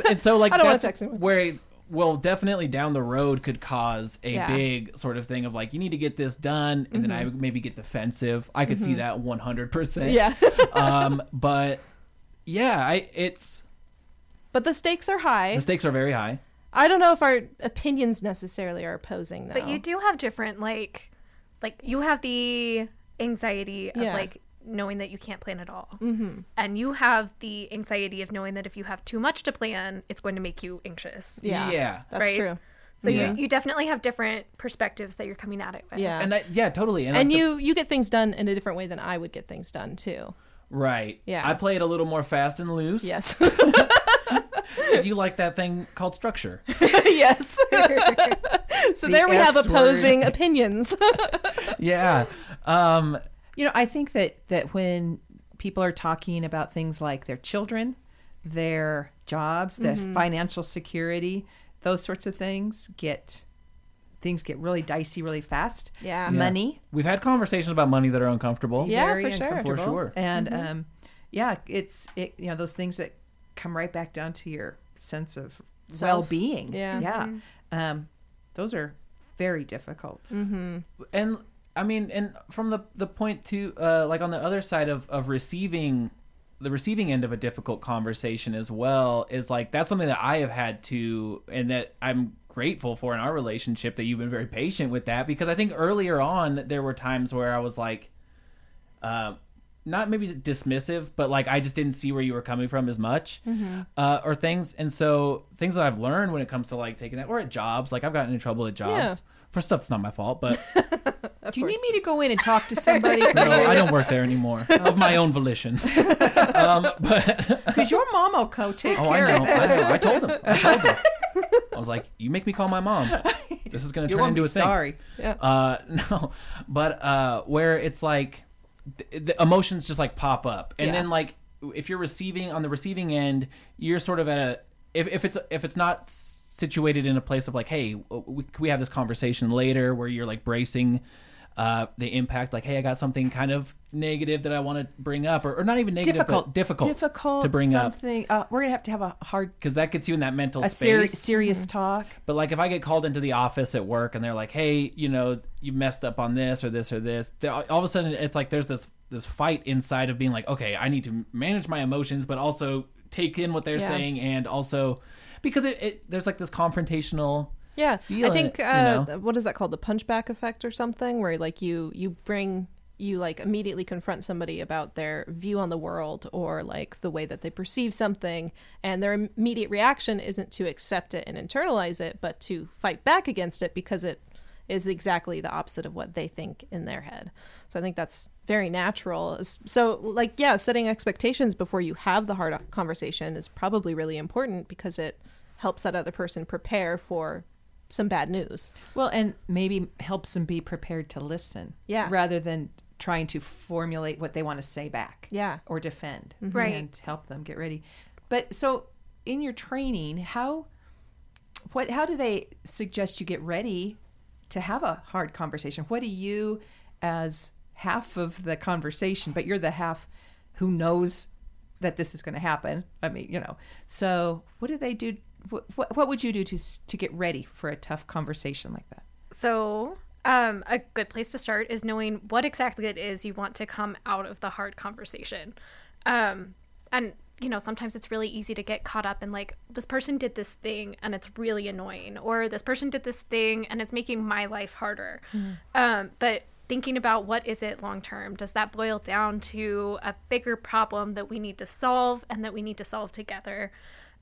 And so like I don't that's text anyone. where it, well definitely down the road could cause a Yeah. big sort of thing of like you need to get this done and then i Mm-hmm. maybe get defensive i could see that 100% yeah. um but yeah i it's but the stakes are high. the stakes are very high I don't know if our opinions necessarily are opposing though. But you do have different like like you have the anxiety of Yeah. like knowing that you can't plan at all. Mm-hmm. And you have the anxiety of knowing that if you have too much to plan, it's going to make you anxious. Yeah. Yeah. That's Right? true. So Yeah. you, you definitely have different perspectives that you're coming at it with. Yeah. and I, yeah totally and like the- you you get things done in a different way than I would get things done too. right Yeah. i play it a little more fast and loose Yes. do you like that thing called structure yes. so The there we have S word. opposing opinions. yeah um You know, I think that that when people are talking about things like their children, their jobs, their Mm-hmm. financial security, those sorts of things get things get really dicey really fast. Yeah. yeah. Money, we've had conversations about money that are uncomfortable Yeah, very for sure. For sure. And Mm-hmm. um, yeah, it's it, you know those things that come right back down to your sense of Self. well-being. Yeah. yeah. Um, those are very difficult. and I mean, and from the the point to uh, like on the other side of of receiving the receiving end of a difficult conversation as well is like that's something that I have had to and that I'm grateful for in our relationship that you've been very patient with that because I think earlier on there were times where I was like uh not maybe dismissive but like I just didn't see where you were coming from as much uh or things and so things that I've learned when it comes to like taking that or at jobs like I've gotten in trouble at jobs Yeah. for stuff that's not my fault but Do you need me to go in and talk to somebody? no, I don't work there anymore of my own volition. um, but Because your mom will go take oh, care I know, of it. I know. I told him. I told him. I was like, "You make me call my mom. This is going to turn won't into be a thing." sorry. Uh, no, but uh, where it's like the, the emotions just like pop up, and Yeah. then like if you're receiving on the receiving end, you're sort of at a if, if it's if it's not situated in a place of like, hey, we, we have this conversation later where you're like bracing uh, the impact, like, hey, I got something kind of negative that I want to bring up, or, or not even negative, difficult, but difficult, difficult to bring up something. Uh, we're gonna have to have a hard, because that gets you in that mental a space. seri- serious talk. But like if I get called into the office at work and they're like, "Hey, you know, you messed up on this or this or this," they- all of a sudden it's like there's this this fight inside of being like, "Okay, I need to manage my emotions, but also take in what they're Yeah. saying and also because it, it there's like this confrontational." Yeah, feel I think it, you uh, know? what is that called? The punchback effect or something, where like you you bring you like immediately confront somebody about their view on the world or like the way that they perceive something, and their immediate reaction isn't to accept it and internalize it, but to fight back against it because it is exactly the opposite of what they think in their head. So I think that's very natural. So like yeah, setting expectations before you have the hard conversation is probably really important because it helps that other person prepare for some bad news. Well, and maybe helps them be prepared to listen. Yeah. Rather than trying to formulate what they want to say back. Yeah. Or defend. Mm-hmm. Right. And help them get ready. But so in your training, how what how do they suggest you get ready to have a hard conversation? What do you as half of the conversation, but you're the half who knows that this is going to happen. I mean, you know. So, what do they do what, what what would you do to to get ready for a tough conversation like that? So, um, a good place to start is knowing what exactly it is you want to come out of the hard conversation. Um, and, you know, sometimes it's really easy to get caught up in like, this person did this thing and it's really annoying, or this person did this thing and it's making my life harder. Um, but thinking about what is it long term, does that boil down to a bigger problem that we need to solve and that we need to solve together?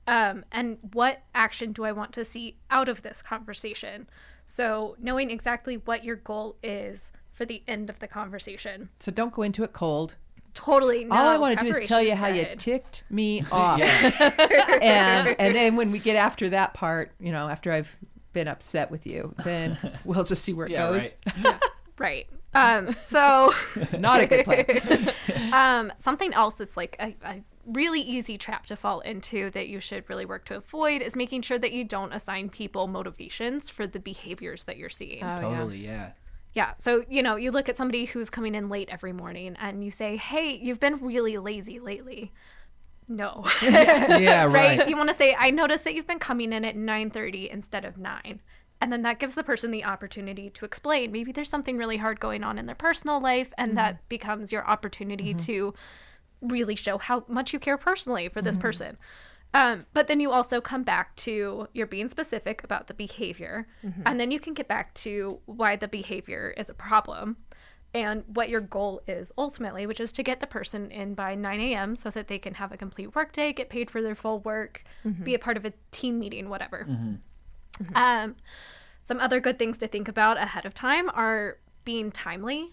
Um, and what action do I want to see out of this conversation? So, knowing exactly what your goal is for the end of the conversation. So don't go into it cold. Totally. No, All I want to do is tell you how you ticked me off. And and then when we get after that part, you know, after I've been upset with you, then we'll just see where it Yeah, goes. right. Right. Um, so, Not a good plan. um, something else that's like a, a really easy trap to fall into that you should really work to avoid is making sure that you don't assign people motivations for the behaviors that you're seeing. Oh, Totally, yeah. Yeah. So, you know, you look at somebody who's coming in late every morning and you say, hey, you've been really lazy lately. No. Yeah, right? right. You want to say, I noticed that you've been coming in at 9.30 instead of 9. And then that gives the person the opportunity to explain. Maybe there's something really hard going on in their personal life, and that mm-hmm. becomes your opportunity mm-hmm. to really show how much you care personally for this person. Um, but then you also come back to you're being specific about the behavior, and then you can get back to why the behavior is a problem and what your goal is ultimately, which is to get the person in by 9 a.m. so that they can have a complete workday, get paid for their full work, be a part of a team meeting, whatever. Um, some other good things to think about ahead of time are being timely.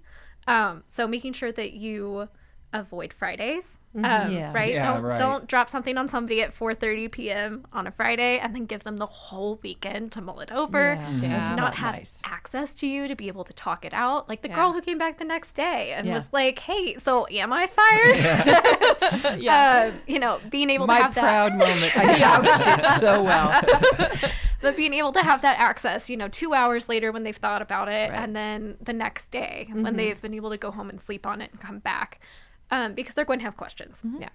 Um, so making sure that you avoid Fridays. Um, Yeah. Right. Yeah, don't right. don't drop something on somebody at 4:30 p.m. on a Friday and then give them the whole weekend to mull it over. Yeah, Yeah. that's Not not have nice. access to you to be able to talk it out. Like the Yeah. girl who came back the next day and Yeah. was like, "Hey, so am I fired?" Yeah. uh, you know, being able My to have that proud moment. I couched it so well. but being able to have that access, you know, two hours later when they've thought about it, Right. Mm-hmm. and then the next day when they've been able to go home and sleep on it and come back, um, because they're going to have questions. Mm-hmm. yeah.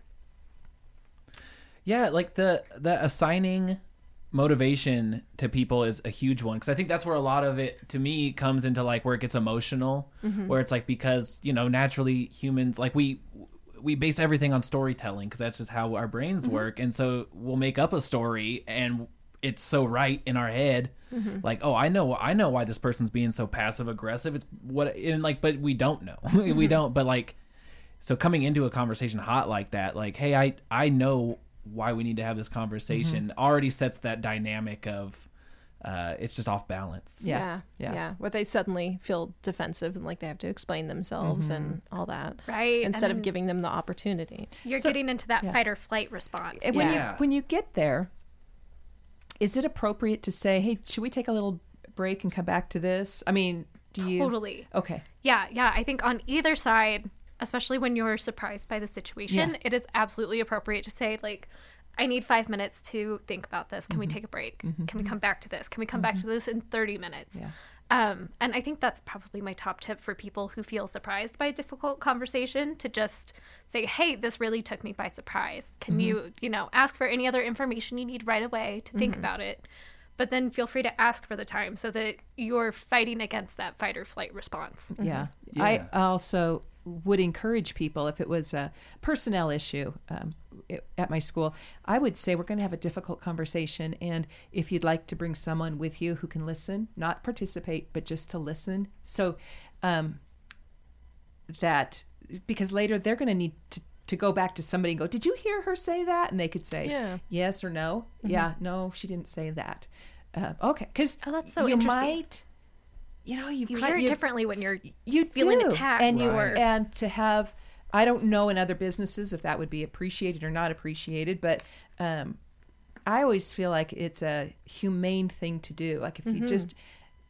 Yeah, like the the assigning motivation to people is a huge one because I think that's where a lot of it to me comes into like where it gets emotional, mm-hmm. where it's like because you know naturally humans like we we base everything on storytelling because that's just how our brains mm-hmm. work, and so we'll make up a story and it's so right in our head. Like oh i know i know why this person's being so passive aggressive it's what and like but we don't know. We don't but like so coming into a conversation hot like that like hey i i know why we need to have this conversation already sets that dynamic of uh it's just off balance Yeah. Yeah. Yeah. Yeah. Where they suddenly feel defensive and like they have to explain themselves and all that. Right, Instead of giving them the opportunity. You're So- getting into that yeah. fight or flight response. And when Yeah. you when you get there, is it appropriate to say, "Hey, should we take a little break and come back to this?" I mean, do you Totally. Okay. Yeah, yeah. I think on either side, especially when you're surprised by the situation, Yeah. it is absolutely appropriate to say, like, I need five minutes to think about this. Can we Mm-hmm. take a break? Mm-hmm. Can we mm-hmm. come back to this? Can we come back to mm-hmm. this in 30 minutes? Yeah. Um, and I think that's probably my top tip for people who feel surprised by a difficult conversation to just say, hey, this really took me by surprise. Can you, you know, ask for any other information you need right away to think about it? But then feel free to ask for the time so that you're fighting against that fight or flight response. Yeah. Yeah. I also would encourage people if it was a personnel issue um, i- at my school, I would say we're going to have a difficult conversation. And if you'd like to bring someone with you who can listen, not participate, but just to listen. So um, that, because later they're going to need to. To go back to somebody and go, did you hear her say that? And they could say Yeah. yes or no. Yeah, no, she didn't say that. Uh, okay, because Oh, that's so you interesting. might, you know, you've You cut- hear it differently when you're you feeling do. attacked and you Right. and to have i don't know in other businesses if that would be appreciated or not appreciated but um i always feel like it's a humane thing to do like if you just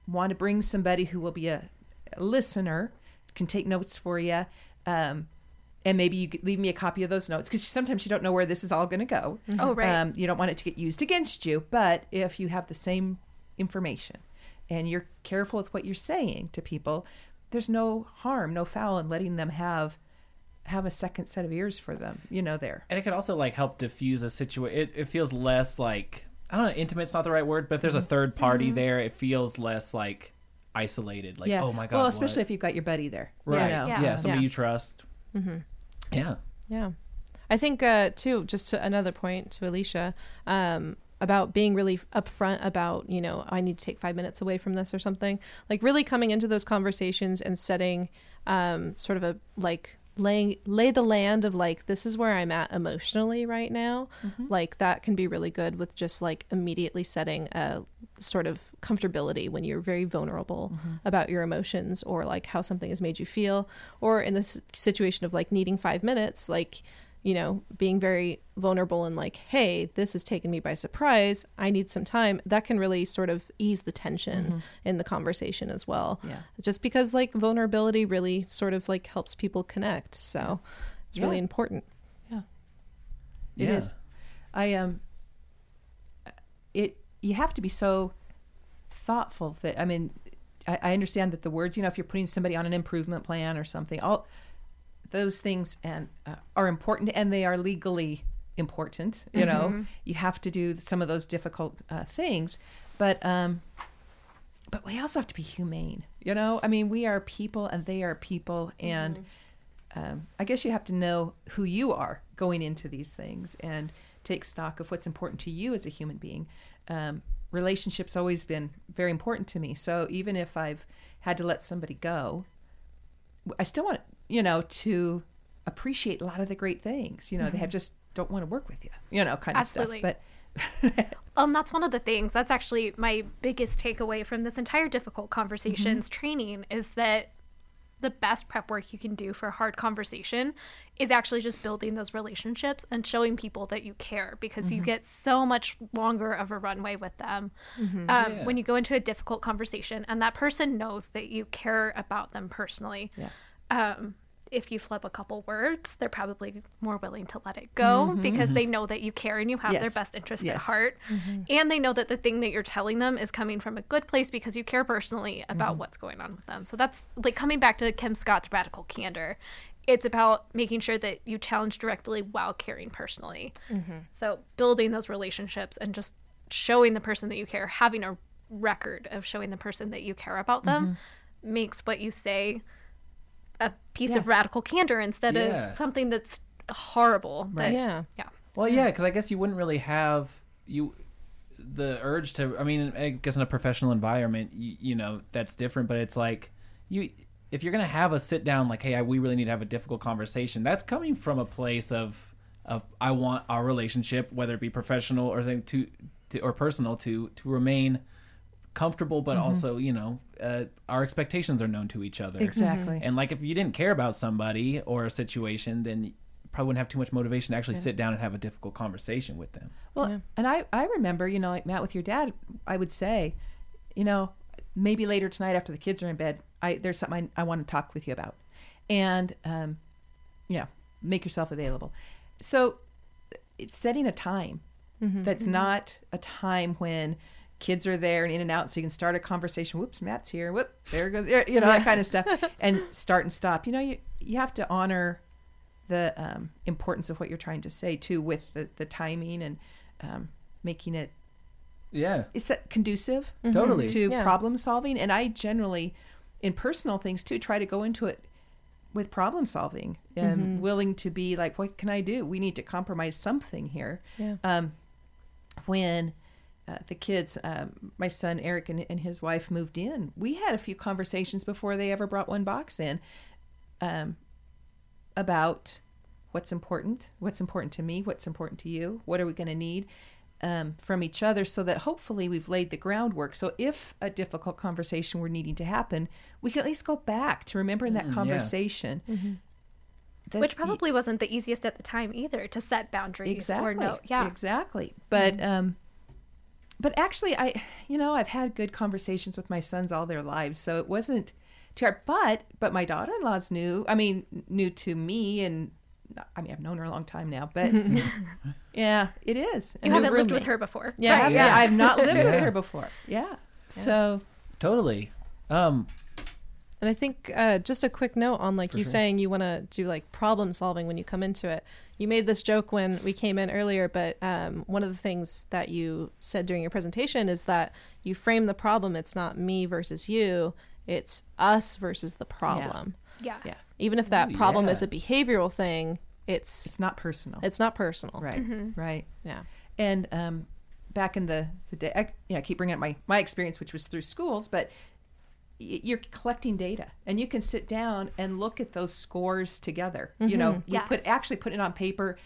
want to bring somebody who will be a, a listener can take notes for you um and maybe you leave me a copy of those notes because sometimes you don't know where this is all going to go. Oh, right. Um, you don't want it to get used against you. But if you have the same information and you're careful with what you're saying to people, there's no harm, no foul in letting them have have a second set of ears for them. You know, there. and it could also like help diffuse a situation it, it feels less like i don't know intimate's not the right word but if there's a third party there it feels less like isolated like yeah. oh my god Well, especially what? if you've got your buddy there. right You know? yeah, Yeah. somebody Yeah. you trust yeah Yeah. I think, uh, too, just to another point to Alicia, um, about being really upfront about, you know, I need to take five minutes away from this or something. Like really coming into those conversations and setting um, sort of a like laying lay the land of like this is where I'm at emotionally right now. Like that can be really good with just like immediately setting a sort of comfortability when you're very vulnerable about your emotions or like how something has made you feel or in this situation of like needing 5 minutes like you know, being very vulnerable and like, hey, this has taken me by surprise. I need some time. That can really sort of ease the tension in the conversation as well. Yeah. Just because like vulnerability really sort of like helps people connect. So it's really Yeah. important. It Yeah. is. I um. It you have to be so thoughtful that I mean, I, I understand that the words you know if you're putting somebody on an improvement plan or something, all those things and uh, are important and they are legally important. You know, you have to do some of those difficult uh, things, but um, but we also have to be humane. You know, I mean, we are people and they are people, and um, I guess you have to know who you are going into these things and take stock of what's important to you as a human being. Um, relationships always been very important to me. So even if I've had to let somebody go, I still want you know to appreciate a lot of the great things. You know, they have just don't want to work with you. You know, kind of Absolutely. stuff. But Um, that's one of the things. That's actually my biggest takeaway from this entire difficult conversations Mm-hmm. training is that the best prep work you can do for a hard conversation is actually just building those relationships and showing people that you care because Mm-hmm. you get so much longer of a runway with them um, Yeah. when you go into a difficult conversation and that person knows that you care about them personally. Yeah. Um, if you flip a couple words, they're probably more willing to let it go because they know that you care and you have their Mm-hmm. Yes. best interest at Yes. heart. And they know that the thing that you're telling them is coming from a good place because you care personally about Mm-hmm. what's going on with them. So that's like coming back to Kim Scott's radical candor. It's about making sure that you challenge directly while caring personally. So building those relationships and just showing the person that you care, having a record of showing the person that you care about them makes what you say a piece of Mm-hmm. Radical candor instead Yeah. of something that's horrible. that- Yeah. Yeah. Well, yeah, because I guess you wouldn't really have you the urge to. I mean, I guess in a professional environment, you, you know, that's different. But it's like you, if you're gonna have a sit down, like, hey, I, we really need to have a difficult conversation. That's coming from a place of of I want our relationship, whether it be professional or something to, to or personal, to to remain comfortable, but Mm-hmm. also, you know, uh, our expectations are known to each other. exactly. And like if you didn't care about somebody or a situation, then you probably wouldn't have too much motivation to actually sit down and have a difficult conversation with them. Well, and I, I remember, you know, like Matt with your dad, I would say, you know, maybe later tonight after the kids are in bed, I there's something I, I want to talk with you about, and um, you know, make yourself available. So it's setting a time that's not a time when kids are there and in and out, so you can start a conversation. Whoops, Matt's here. Whoop, there goes, you know, that kind of stuff, and start and stop. You know, you you have to honor the um, importance of what you're trying to say too with the, the timing and um, making it Yeah, is that conducive totally. to Yeah. problem solving and i generally in personal things too try to go into it with problem solving and willing to be like what can i do we need to compromise something here Yeah. um, when uh, the kids, um, my son Eric and, and his wife moved in, we had a few conversations before they ever brought one box in um, about what's important, what's important to me, what's important to you, what are we going to need um, from each other, so that hopefully we've laid the groundwork. So if a difficult conversation were needing to happen, we can at least go back to remembering that Mm, yeah. conversation. that Which y- probably wasn't the easiest at the time either to set boundaries exactly or no. Yeah. exactly but um but actually i you know i've had good conversations with my sons all their lives so it wasn't too hard but but my daughter-in-law's new i mean new to me and i mean i've known her a long time now but yeah it is A You haven't lived with her before. Yeah. Right, Yeah. yeah i've not lived with her before yeah so Totally. Um, And I think uh, just a quick note on like you sure. saying you want to do like problem solving when you come into it. You made this joke when we came in earlier, but um, one of the things that you said during your presentation is that you frame the problem. It's not me versus you. It's us versus the problem. Yeah. Yes. Yeah. Even if that Ooh, problem yeah. is a behavioral thing, it's it's not personal it's not personal. right right Yeah. And um, back in the, the day, I, you know, I keep bringing up my, my experience, which was through schools, but y- you're collecting data and you can sit down and look at those scores together. You know we put actually put it on paper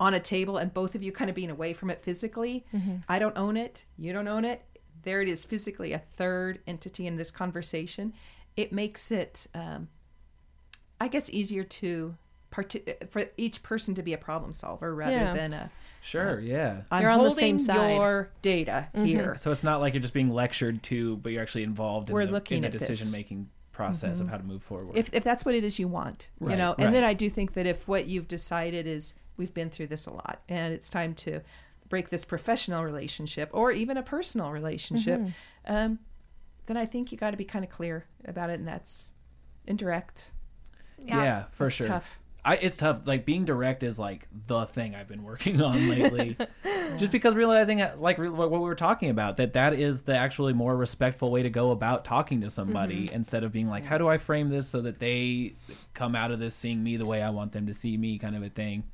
on a table and both of you kind of being away from it physically. I don't own it. You don't own it. There it is physically a third entity in this conversation. It makes it um, i guess easier to part- for each person to be a problem solver rather Yeah. than a Sure, yeah. I'm You're on the holding same side. your data mm-hmm. here So it's not like you're just being lectured to, but you're actually involved in We're the, looking in the at this. decision making process of mm-hmm. how to move forward. if if that's what it is you want you know and then i do think that if what you've decided is we've been through this a lot and it's time to break this professional relationship or even a personal relationship mm-hmm. um, then i think you got to be kind of clear about it and that's indirect yeah, for That's sure. tough. I, it's tough. Like being direct is like the thing I've been working on lately. Just because realizing, like what we were talking about, that that is the actually more respectful way to go about talking to somebody Mm-hmm. instead of being like, how do I frame this so that they come out of this seeing me the way I want them to see me, kind of a thing.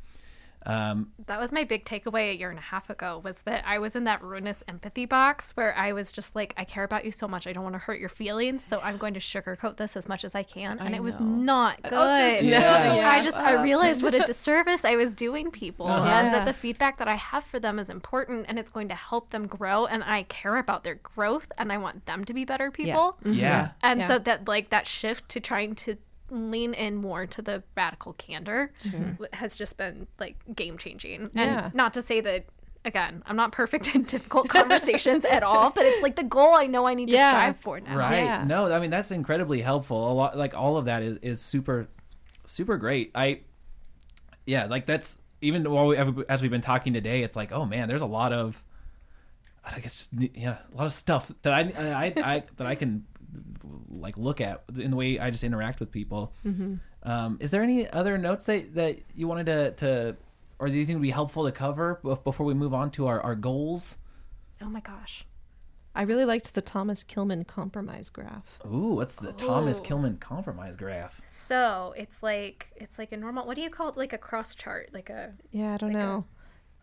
Um, That was my big takeaway a year and a half ago was that I was in that ruinous empathy box where I was just like, I care about you so much. I don't want to hurt your feelings. So I'm going to sugarcoat this as much as I can. And I it was know. not good. I'll just Yeah. know I just. I realized what a disservice I was doing people Uh-huh. and Yeah. that the feedback that I have for them is important and it's going to help them grow. And I care about their growth and I want them to be better people. yeah. And Yeah. so that like that shift to trying to lean in more to the radical candor w- has just been like game changing. Yeah. And not to say that again, I'm not perfect in difficult conversations at all, but it's like the goal I know I need to strive for now. Right. Yeah. No, I mean that's incredibly helpful. A lot like all of that is, is super super great. I yeah, like that's even while we as we've been talking today, it's like, oh man, there's a lot of I guess just, yeah, a lot of stuff that I I, I that I can like look at in the way I just interact with people. Um, is there any other notes that that you wanted to to or do you think would be helpful to cover before we move on to our, our goals? Oh my gosh. I really liked the Thomas Kilmann compromise graph. Ooh, what's the Thomas Ooh. Kilmann compromise graph? So it's like it's like a normal what do you call it? Like a cross chart, like a Yeah, I don't Like a- know.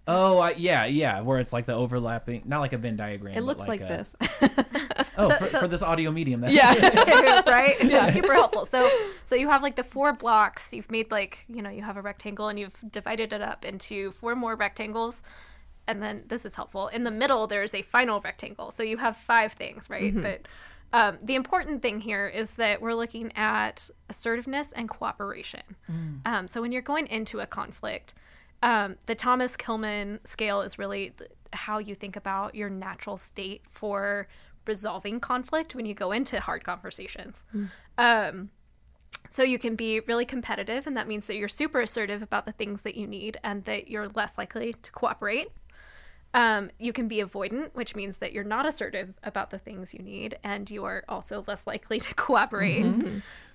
Oh, I, yeah, yeah, where it's like the overlapping, not like a Venn diagram. It but looks like, a- this. Oh, So- for, so- for this audio medium. That's, yeah. right? It's super helpful. So so you have like the four blocks. You've made like, you know, you have a rectangle and you've divided it up into four more rectangles. And then this is helpful. In the middle there's a final rectangle. So you have five things, right? But um, the important thing here is that we're looking at assertiveness and cooperation. Um, so when you're going into a conflict, um, the Thomas Kilmann scale is really th- how you think about your natural state for resolving conflict when you go into hard conversations. Um, so you can be really competitive, and that means that you're super assertive about the things that you need and that you're less likely to cooperate. Um, you can be avoidant, which means that you're not assertive about the things you need and you are also less likely to cooperate.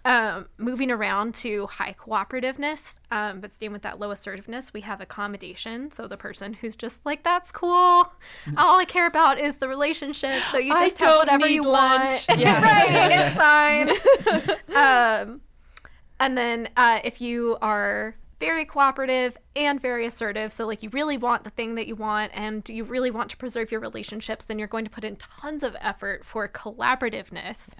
Um, moving around to high cooperativeness, um, but staying with that low assertiveness, we have accommodation. So the person who's just like, that's cool. All I care about is the relationship. So you I just have don't whatever you lunch. want. Yeah. right, it's fine. um, and then uh, if you are very cooperative and very assertive, so like you really want the thing that you want and you really want to preserve your relationships, then you're going to put in tons of effort for collaborativeness.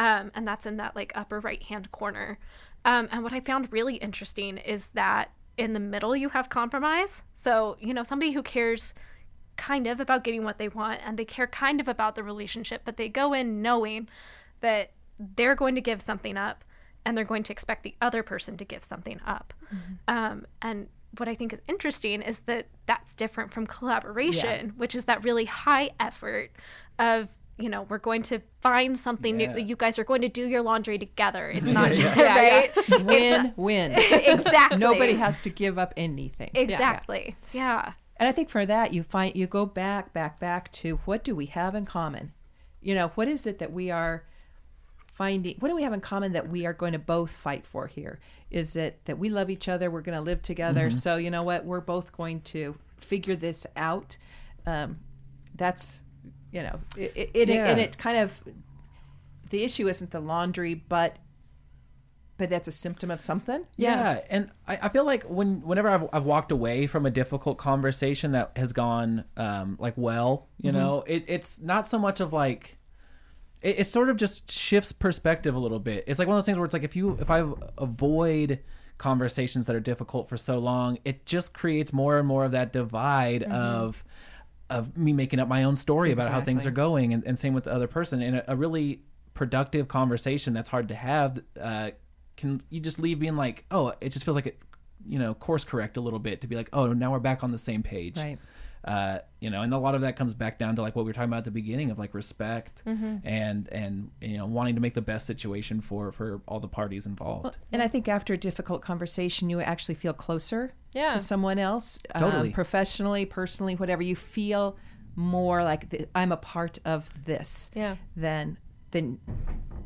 Um, and that's in that like upper right hand corner. Um, and what I found really interesting is that in the middle you have compromise. So, you know, somebody who cares kind of about getting what they want and they care kind of about the relationship, but they go in knowing that they're going to give something up and they're going to expect the other person to give something up. Um, and what I think is interesting is that that's different from collaboration, which is that really high effort of you know we're going to find something Yeah. new. You guys are going to do your laundry together. It's not just Yeah, right. yeah. Win win. exactly. Nobody has to give up anything. Yeah, yeah. exactly. yeah. And I think for that you find you go back, back, back to what do we have in common? You know, what is it that we are finding what do we have in common that we are going to both fight for here? Is it that we love each other, we're going to live together, so you know what, we're both going to figure this out. Um, that's you know, it, it, it, Yeah. and it kind of the issue isn't the laundry, but but that's a symptom of something. Yeah, and I, I feel like when whenever I've, I've walked away from a difficult conversation that has gone um, like well, you know, it, it's not so much of like it, it sort of just shifts perspective a little bit. It's like one of those things where it's like if you if I avoid conversations that are difficult for so long, it just creates more and more of that divide of of me making up my own story about how things are going, and, and same with the other person. And a, a really productive conversation that's hard to have uh, can you just leave being like, oh, it just feels like it, you know, course correct a little bit to be like, oh, now we're back on the same page Right. Uh, you know, and a lot of that comes back down to like what we were talking about at the beginning of like respect Mm-hmm. and and you know wanting to make the best situation for for all the parties involved. And I think after a difficult conversation, you actually feel closer Yeah. to someone else, Totally. um, professionally, personally, whatever. You feel more like th- I'm a part of this Yeah. than than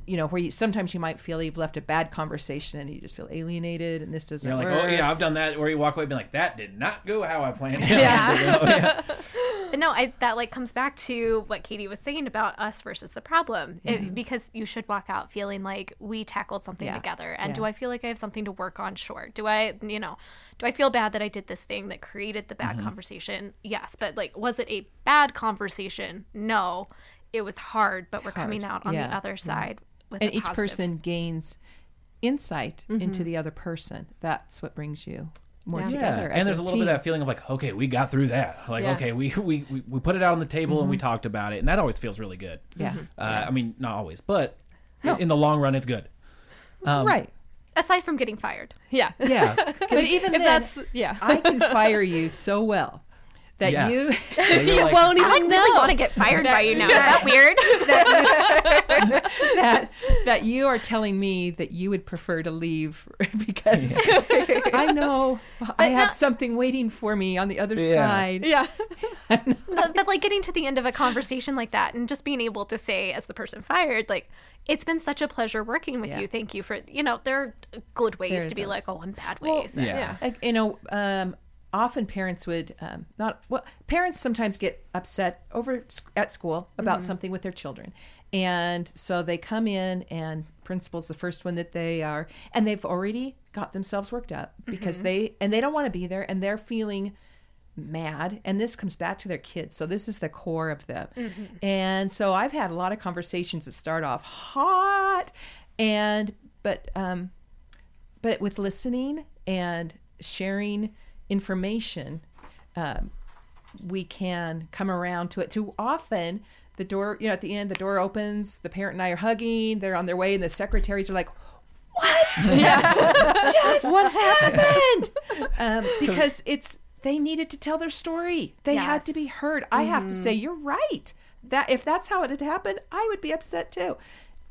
you know where you sometimes you might feel you've left a bad conversation and you just feel alienated and this doesn't You're like, work. oh yeah, I've done that. Where you walk away being like, that did not go how I planned. Yeah. You yeah. But no, I, that like comes back to what Katie was saying about us versus the problem, It- mm-hmm. because you should walk out feeling like we tackled something Yeah. together. And Yeah. do I feel like I have something to work on? Sure. Do I, you know, do I feel bad that I did this thing that created the bad mm-hmm. conversation? Yes. But like, was it a bad conversation? No. It was hard, but we're coming out on Yeah. the other side with and each positive. person gains insight into the other person. That's what brings you more Yeah. together. Yeah, and there's a, little team. bit of that feeling of like, okay, we got through that. Like, Yeah. okay, we, we we we put it out on the table and we talked about it, and that always feels really good. Yeah. Uh, I mean, not always, but in the long run, it's good. Um, right. Aside from getting fired. Yeah. Yeah. But even If then, that's yeah. I can fire you so well that Yeah. you you're like- won't I like even really want to get fired by you now. Is that weird? that that you are telling me that you would prefer to leave because I know I have not- something waiting for me on the other Yeah. side. Yeah. but, but like getting to the end of a conversation like that and just being able to say as the person fired like it's been such a pleasure working with Yeah. you thank you for you know there are good ways There to be is. like oh and bad Well, ways Yeah. Yeah. Like, you know, um, often parents would um, not. Well, parents sometimes get upset over at school about something with their children, and so they come in and principal's the first one that they are, and they've already got themselves worked up because they and they don't want to be there, and they're feeling mad and this comes back to their kids. So this is the core of them. And so i've had a lot of conversations that start off hot and but um but with listening and sharing information um, we can come around to it. Too often the door you know at the end the door opens the parent and i are hugging they're on their way and the secretaries are like what? Just what happened? Um, because it's they needed to tell their story. They had to be heard. I have to say you're right. That if that's how it had happened i would be upset too.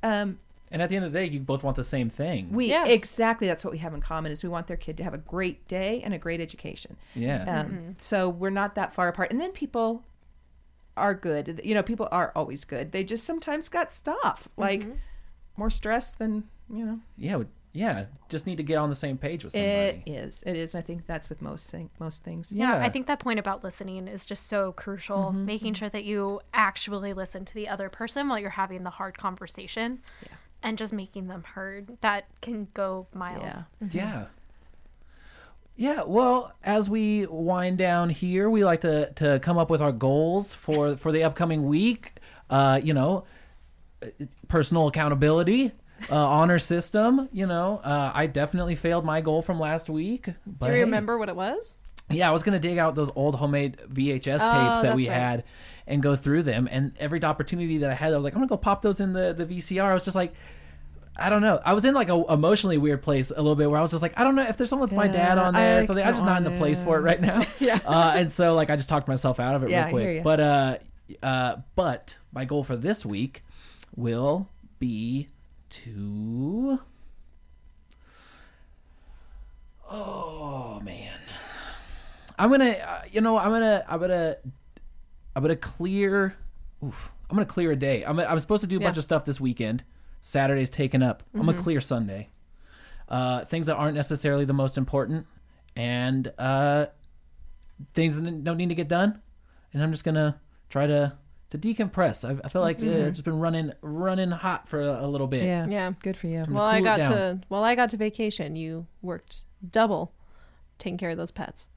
Um, and at the end of the day, you both want the same thing. we Yeah. exactly that's what we have in common is we want their kid to have a great day and a great education. yeah. Um, mm-hmm. So we're not that far apart. And then people are good. You know, people are always good. They just sometimes got stuff like mm-hmm. more stress than you know. yeah. Yeah. Just need to get on the same page with somebody. It is. It is. I think that's with most thing, most things. yeah, Yeah. i think that point about listening is just so crucial mm-hmm, making sure that you actually listen to the other person while you're having the hard conversation Yeah. And just making them heard that can go miles Yeah. Yeah. Yeah, well, as we wind down here, we like to, to come up with our goals for for the upcoming week. Uh, you know, uh, personal accountability, uh, honor system. You know, uh, I definitely failed my goal from last week. But Do you hey, remember what it was? yeah, I was gonna dig out those old homemade VHS tapes Oh, that we right. had and go through them. And every opportunity that I had, I was like, I'm gonna go pop those in the the VCR. I was just like. I don't know. I was in like a emotionally weird place a little bit where I was just like, I don't know if there's someone with my dad on there, like so I'm just not in the place for it right now. Yeah. Uh, and so like I just talked myself out of it Yeah, real quick. But uh, uh, but my goal for this week will be to. Oh man, I'm gonna. Uh, you know, I'm gonna. I'm gonna. I'm gonna clear. Oof, I'm gonna clear a day. I'm. I'm supposed to do a bunch of stuff this weekend. Saturday's taken up. I'm gonna clear Sunday. Uh, things that aren't necessarily the most important, and uh, things that don't need to get done. And I'm just gonna try to to decompress. I, I feel like uh, I've just been running running hot for a, a little bit. Yeah. Yeah. Good for you. Well, I cool it got to well, I got to vacation. You worked double taking care of those pets.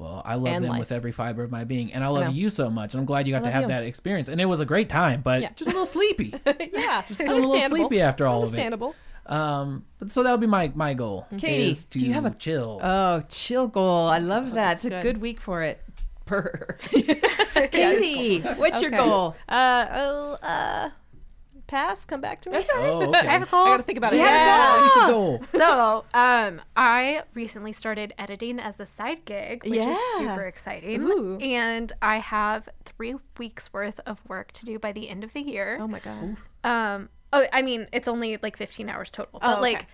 Well, I love And them life. with every fiber of my being, and I love know. you so much. And I'm glad you got to have you. that experience, and it was a great time, but Yeah. just a little sleepy. yeah, Just feeling a little sleepy after all of it. Understandable. Um, but so that would be my my goal. Katie, is to do you have a- chill? Oh, chill goal. I love that. It's a good. good week for it. Purr. Katie, what's your goal? Uh, oh, uh, pass. Come back to me. oh, okay. I have a goal. I gotta think about it. You Yeah. goal. Alicia's goal. so, um, I recently started editing as a side gig, which Yeah. is super exciting. Ooh. And I have three weeks worth of work to do by the end of the year. Oh my god. Um, oh, I mean, it's only like 15 hours total, but Oh, okay. like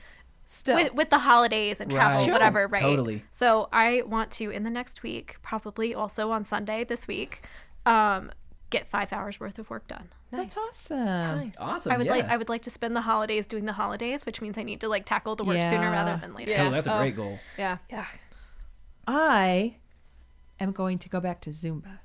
Still. with, with the holidays and travel, Right. Sure. whatever, right? Totally. So I want to in the next week, probably also on Sunday this week, um, get five hours worth of work done. That's awesome. Nice. Awesome. I would yeah. like I would like to spend the holidays doing the holidays, which means I need to like tackle the work sooner rather than later. Yeah. Oh, that's a Oh. great goal. Yeah. Yeah. I am going to go back to Zumba.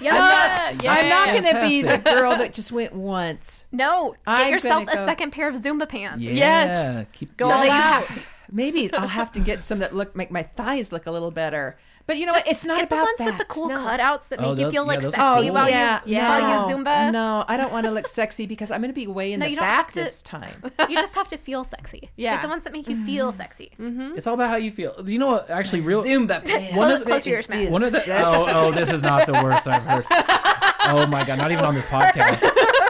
Yes. Yeah. I'm not going to be the girl that just went once. No. Get I'm yourself a go- second pair of Zumba pants. Yeah. Yes. Keep going So all that you out. have- Maybe I'll have to get some that look make my thighs look a little better. But you know what? It's not Get the about ones that. with the cool No. cutouts that Oh, make you feel yeah, like those sexy cool. while yeah, you yeah. while no, you Zumba. No, I don't want to look sexy because I'm going to be way in No, the back to- this time. You just have to feel sexy. Yeah. Like the ones that make you feel sexy. Mm-hmm. It's all about how you feel. You know what? Actually, real. Zumba pants. One Close, of close your ears, Matt. One of the oh oh this is not the worst I've heard. Oh my god, not even on this podcast.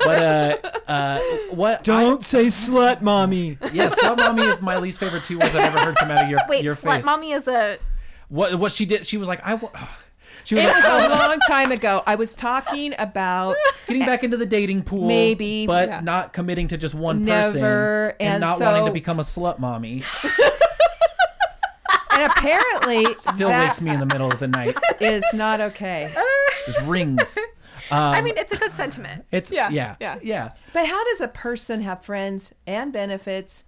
But uh, uh, what? Don't say slut, mommy. Yes, yeah, slut mommy is my least favorite two words I've ever heard come out of your Wait, your slut face. mommy is a What what she did? She was like I. wa- She was It like was a "Oh, long time ago. I was talking about getting back into the dating pool, Maybe. but Yeah. not committing to just one Never, person, and not wanting to become a slut mommy. and apparently Still that wakes me in the middle of the night. is not okay. Just rings. Um, I mean, it's a good sentiment. it's yeah, Yeah, yeah, yeah. yeah. But how does a person have friends and benefits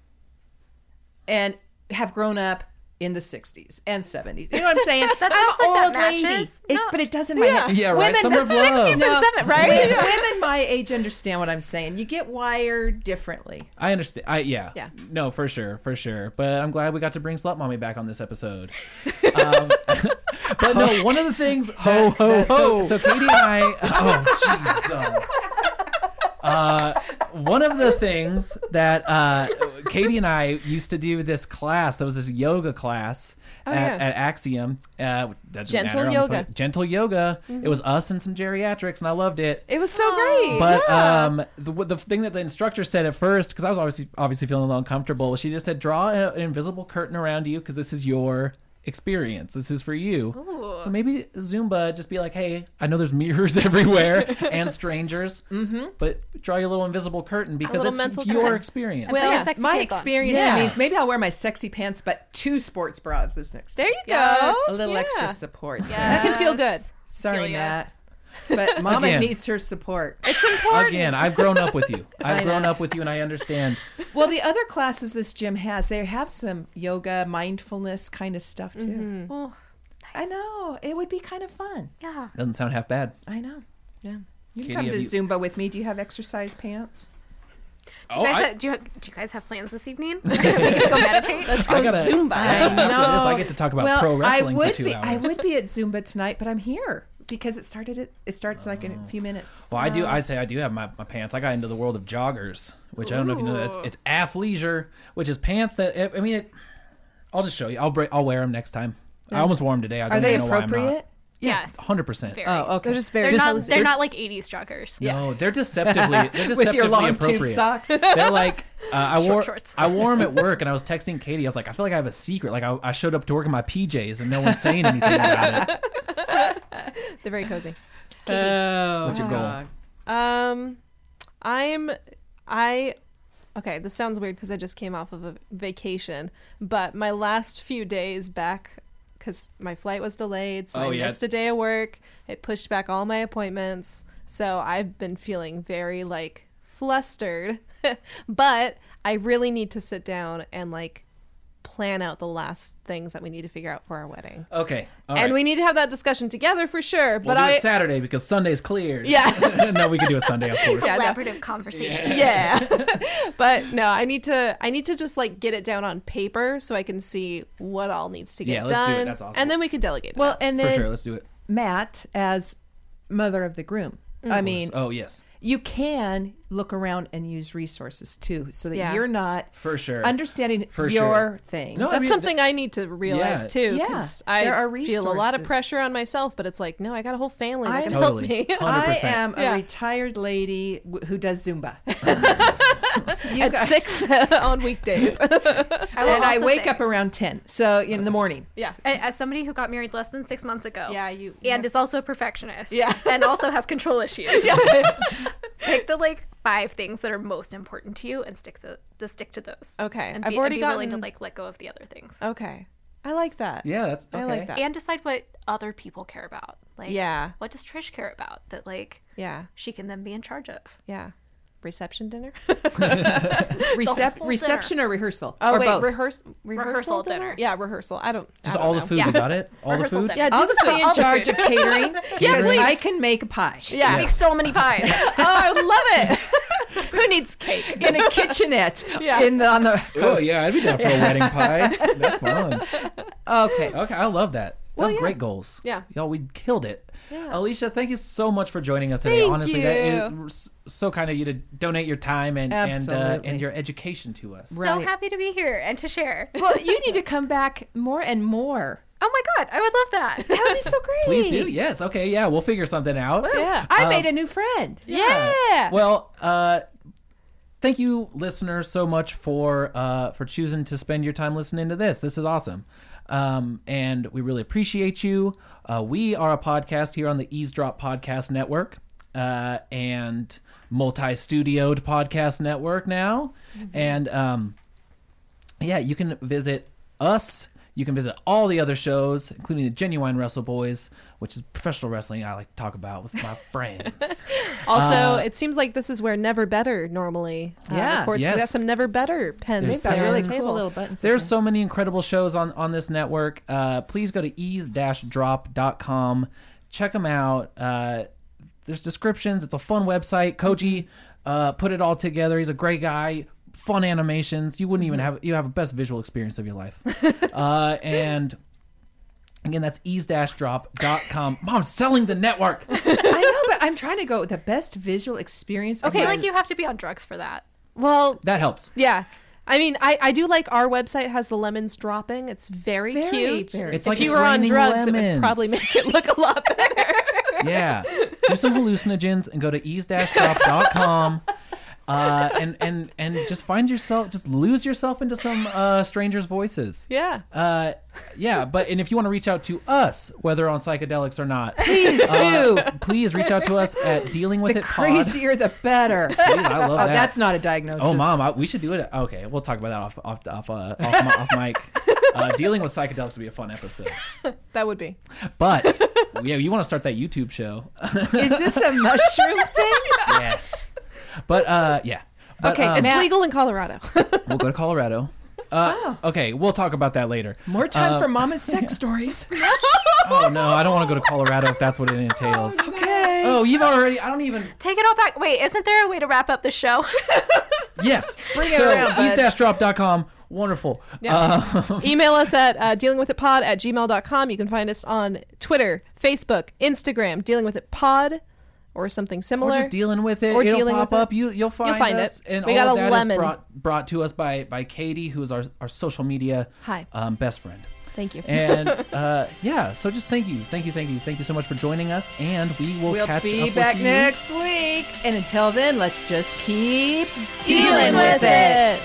and have grown up in the 60s and 70s? You know what I'm saying? That I'm sounds like old that lady. It, No. but it doesn't matter. Yeah. Yeah, right. Women, Summer of love. 60s and No, 7, right? women, women my age understand what I'm saying. You get wired differently. I understand. I yeah. Yeah. No, for sure, for sure. But I'm glad we got to bring Slut Mommy back on this episode. Um, but no, one of the things. Ho ho, So, ho. so Katie and I. Oh Jesus. Uh, one of the things that uh, Katie and I used to do this class. There was this yoga class Oh, at, yeah. at Axiom. Uh, Gentle yoga. gonna put it- Gentle yoga. It was us and some geriatrics, and I loved it. It was so great. But yeah. um, the, the thing that the instructor said at first, because I was obviously obviously feeling a little uncomfortable, she just said, "Draw an invisible curtain around you because this is your experience. This is for you." Ooh. So maybe Zumba just be like, "Hey, I know there's mirrors everywhere and strangers, mm-hmm. but draw your little invisible curtain because little it's your curtain. experience." Put your Well, sexy my experience Yeah. means maybe I'll wear my sexy pants, but two sports bras this next there time. you Yes. go. A little Yeah. extra support. That can feel good. Sorry, Matt. But Mama Again. needs her support. It's important. Again, I've grown up with you. I've grown up with you, and I understand. Well, the other classes this gym has, they have some yoga, mindfulness kind of stuff too. Mm-hmm. Oh, I know. It would be kind of fun. yeah. Doesn't sound half bad. I know. Yeah. You Katie, can come to you- Zumba with me. Do you have exercise pants? Oh, You guys I, have- do, you, do you guys have plans this evening? we can go meditate. Let's I gotta, Zumba. After know. this, I get to talk about well, pro wrestling I would for two be. hours. I would be at Zumba tonight, but I'm here because it started. At, it starts like in a few minutes. Well, I do. I'd say I do have my, my pants. I got into the world of joggers, which I don't know if you know. That. It's, it's athleisure, which is pants that I mean. It, I'll just show you. I'll break, I'll wear them next time. I almost wore them today. I Are don't they even know why I'm not. appropriate? Yes. hundred percent. Very. Oh, okay. They're just very They're not. They're not like '80s joggers. No, they're deceptively. They're deceptively with your long appropriate. tube socks. They're like uh, I Short wore shorts. I wore them at work, and I was texting Katie. I was like, I feel like I have a secret. Like I, I showed up to work in my PJs, and no one's saying anything about it. They're very cozy. Oh, What's your goal? Um, I'm I. Okay, this sounds weird because I just came off of a vacation, but my last few days back, because my flight was delayed, so Oh, I yeah. missed a day of work. It pushed back all my appointments, so I've been feeling very like flustered. but I really need to sit down and like plan out the last things that we need to figure out for our wedding. Okay. all and right. we need to have that discussion together for sure. We'll but do I it Saturday because Sunday's cleared. Yeah. no, we can do it Sunday, of course. Yeah, no. Collaborative conversation. yeah. but no, I need to I need to just like get it down on paper so I can see what all needs to get Yeah, let's do it. done. That's awesome. And then we can delegate it. Well, out. and For then sure. Let's do it. Matt as mother of the groom. I mean, Oh yes, you can look around and use resources too, so that Yeah. you're not for sure. understanding For your sure. thing. No, I that's mean, something I need to realize Yeah. too. Yeah, 'cause I there are feel a lot of pressure on myself, but it's like, no, I got a whole family that I- can Totally. help me. 100%. I am a retired lady w- who does Zumba. At six uh, on weekdays. I and I wake say, up around 10. So in the morning. yeah. as somebody who got married less than six months ago. Yeah, you and is also a perfectionist. Yeah. And also has control issues. Pick the like five things that are most important to you and stick the, the stick to those. Okay, And I've be, already and be willing to like let go of the other things. Okay. I like that. yeah, that's. Okay. I like that. And decide what other people care about. Like Yeah. what does Trish care about that like Yeah. she can then be in charge of? Yeah. Reception dinner? Recep- whole reception or rehearsal? Oh or wait, both? rehearse, rehearsal, Rehearsal dinner? dinner. Yeah, rehearsal. I don't. Just I don't all know. the food. Yeah. We got it. All the Rehearsal food. dinner. Yeah, do I'll just be in charge of catering because please. I can make a pie. Yeah. Make so many pies. oh, I would love it. Who needs cake? In a kitchenette Yeah. in the, on the Oh yeah, I'd be down for a wedding pie. That's fun. Okay. Okay, I love that. Those yeah. great goals. Yeah. y'all, we killed it. Yeah. Alicia, thank you so much for joining us today. Thank Honestly, you. is so kind of you to donate your time and and uh, and your education to us. So happy to be here and to share. Well, you need to come back more and more. Oh my god, I would love that. That would be so great. Please do. Yes. Okay. Yeah, we'll figure something out. Yeah. I Um, made a new friend. Yeah. Well, uh, thank you, listeners, so much for uh, for choosing to spend your time listening to this. This is awesome, um, and we really appreciate you. Uh, we are a podcast here on the Eavesdrop Podcast Network uh, and multi-studioed podcast network now, and um, yeah, you can visit us. You can visit all the other shows, including the Genuine Wrestle Boys, which is professional wrestling I like to talk about with my friends. Also, Uh, it seems like this is where Never Better normally uh, Yeah. records. We got some Never Better pens They've Got really cool table. little buttons. There's so many incredible shows on, on this network. Uh, please go to ease-drop.com. Check them out. Uh, there's descriptions. It's a fun website. Koji uh, put it all together. He's a great guy. Fun animations. You wouldn't even have you have a best visual experience of your life. uh, and again, that's ease-drop.com. Mom, selling the network. I know, but I'm trying to go with the best visual experience. of I feel my- like you have to be on drugs for that. Well, That helps. yeah. I mean, I, I do like our website has the lemons dropping. It's very, Very, cute. very It's if like you were on raining drugs, it would probably make it look a lot better. yeah do some hallucinogens and go to ease-drop.com uh, and and and just find yourself just lose yourself into some uh, strangers voices yeah. uh, yeah but and if you want to reach out to us whether on psychedelics or not Please do. uh, please reach out to us at dealing with the it crazier, the better. Please, I love Oh, that. that's not a diagnosis. Oh, mom, I, we should do it. Okay, we'll talk about that off off off uh, off, off mic. Uh, dealing with psychedelics would be a fun episode. That would be. But yeah, you want to start that YouTube show? Is this a mushroom thing? yeah. But uh, yeah. But, Okay, um, It's Matt- legal in Colorado. we'll go to Colorado. Uh, Okay, we'll talk about that later. More time Uh, for Mama's sex stories. Oh no, I don't want to go to Colorado if that's what it entails. Okay. Oh, you've already. I don't even. Take it all back. Wait, isn't there a way to wrap up the show? Yes. Bring it so, around, bud. ease-drop.com. Wonderful. Uh, Email us at uh, dealingwithitpod at gmail.com. You can find us on Twitter, Facebook, Instagram, Dealing With It Pod, or something similar. or similar. just dealing with it. Or It'll dealing pop with it. You you'll find, find us. it. And We all got of a that is lemon. brought brought to us by by Katie, who is our our social media Hi. um, best friend. Thank you. And uh, yeah, so just thank you, thank you, thank you, thank you so much for joining us, and we will We'll catch be back with you. next week. And until then, let's just keep Dealing with it.